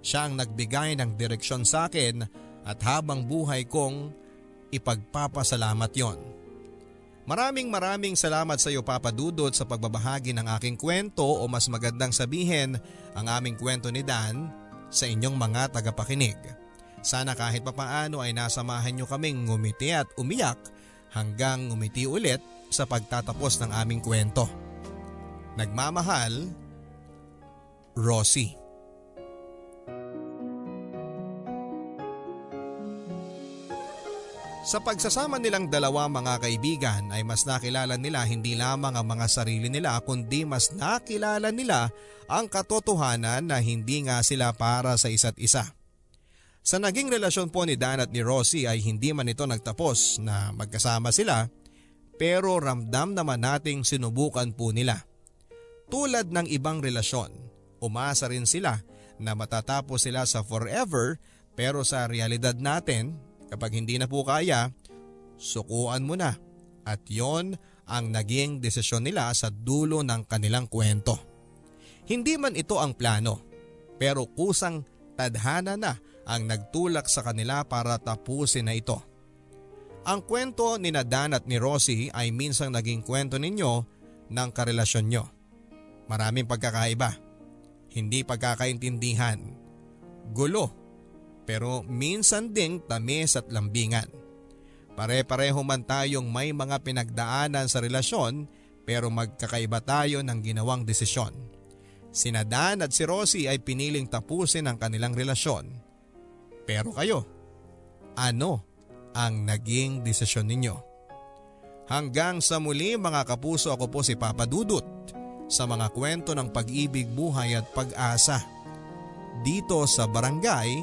Siya ang nagbigay ng direksyon sa akin at habang buhay kong ipagpapasalamat yon. Maraming maraming salamat sa iyo Papa Dudot sa pagbabahagi ng aking kwento o mas magandang sabihin ang aming kwento ni Dan sa inyong mga tagapakinig. Sana kahit papaano ay nasamahan nyo kaming ngumiti at umiyak hanggang ngumiti ulit sa pagtatapos ng aming kwento. Nagmamahal, Rosie. Sa pagsasama nilang dalawa mga kaibigan ay mas nakilala nila hindi lamang ang mga sarili nila kundi mas nakilala nila ang katotohanan na hindi nga sila para sa isa't isa. Sa naging relasyon po ni Dan at ni Rosie ay hindi man ito nagtapos na magkasama sila pero ramdam naman nating sinubukan po nila. Tulad ng ibang relasyon, umasa rin sila na matatapos sila sa forever pero sa realidad natin kapag hindi na po kaya, sukuan mo na at yon ang naging desisyon nila sa dulo ng kanilang kwento. Hindi man ito ang plano pero kusang tadhana na ang nagtulak sa kanila para tapusin na ito. Ang kwento ni Dan at ni Rosie ay minsang naging kwento ninyo ng karelasyon nyo. Maraming pagkakaiba, hindi pagkakaintindihan, gulo, pero minsan ding tamis at lambingan. Pare-pareho man tayong may mga pinagdaanan sa relasyon pero magkakaiba tayo ng ginawang desisyon. Sina Dan at si Rosie ay piniling tapusin ang kanilang relasyon pero kayo, ano ang naging desisyon ninyo? Hanggang sa muli mga kapuso ako po si Papa Dudut sa mga kwento ng pag-ibig, buhay at pag-asa. Dito sa Barangay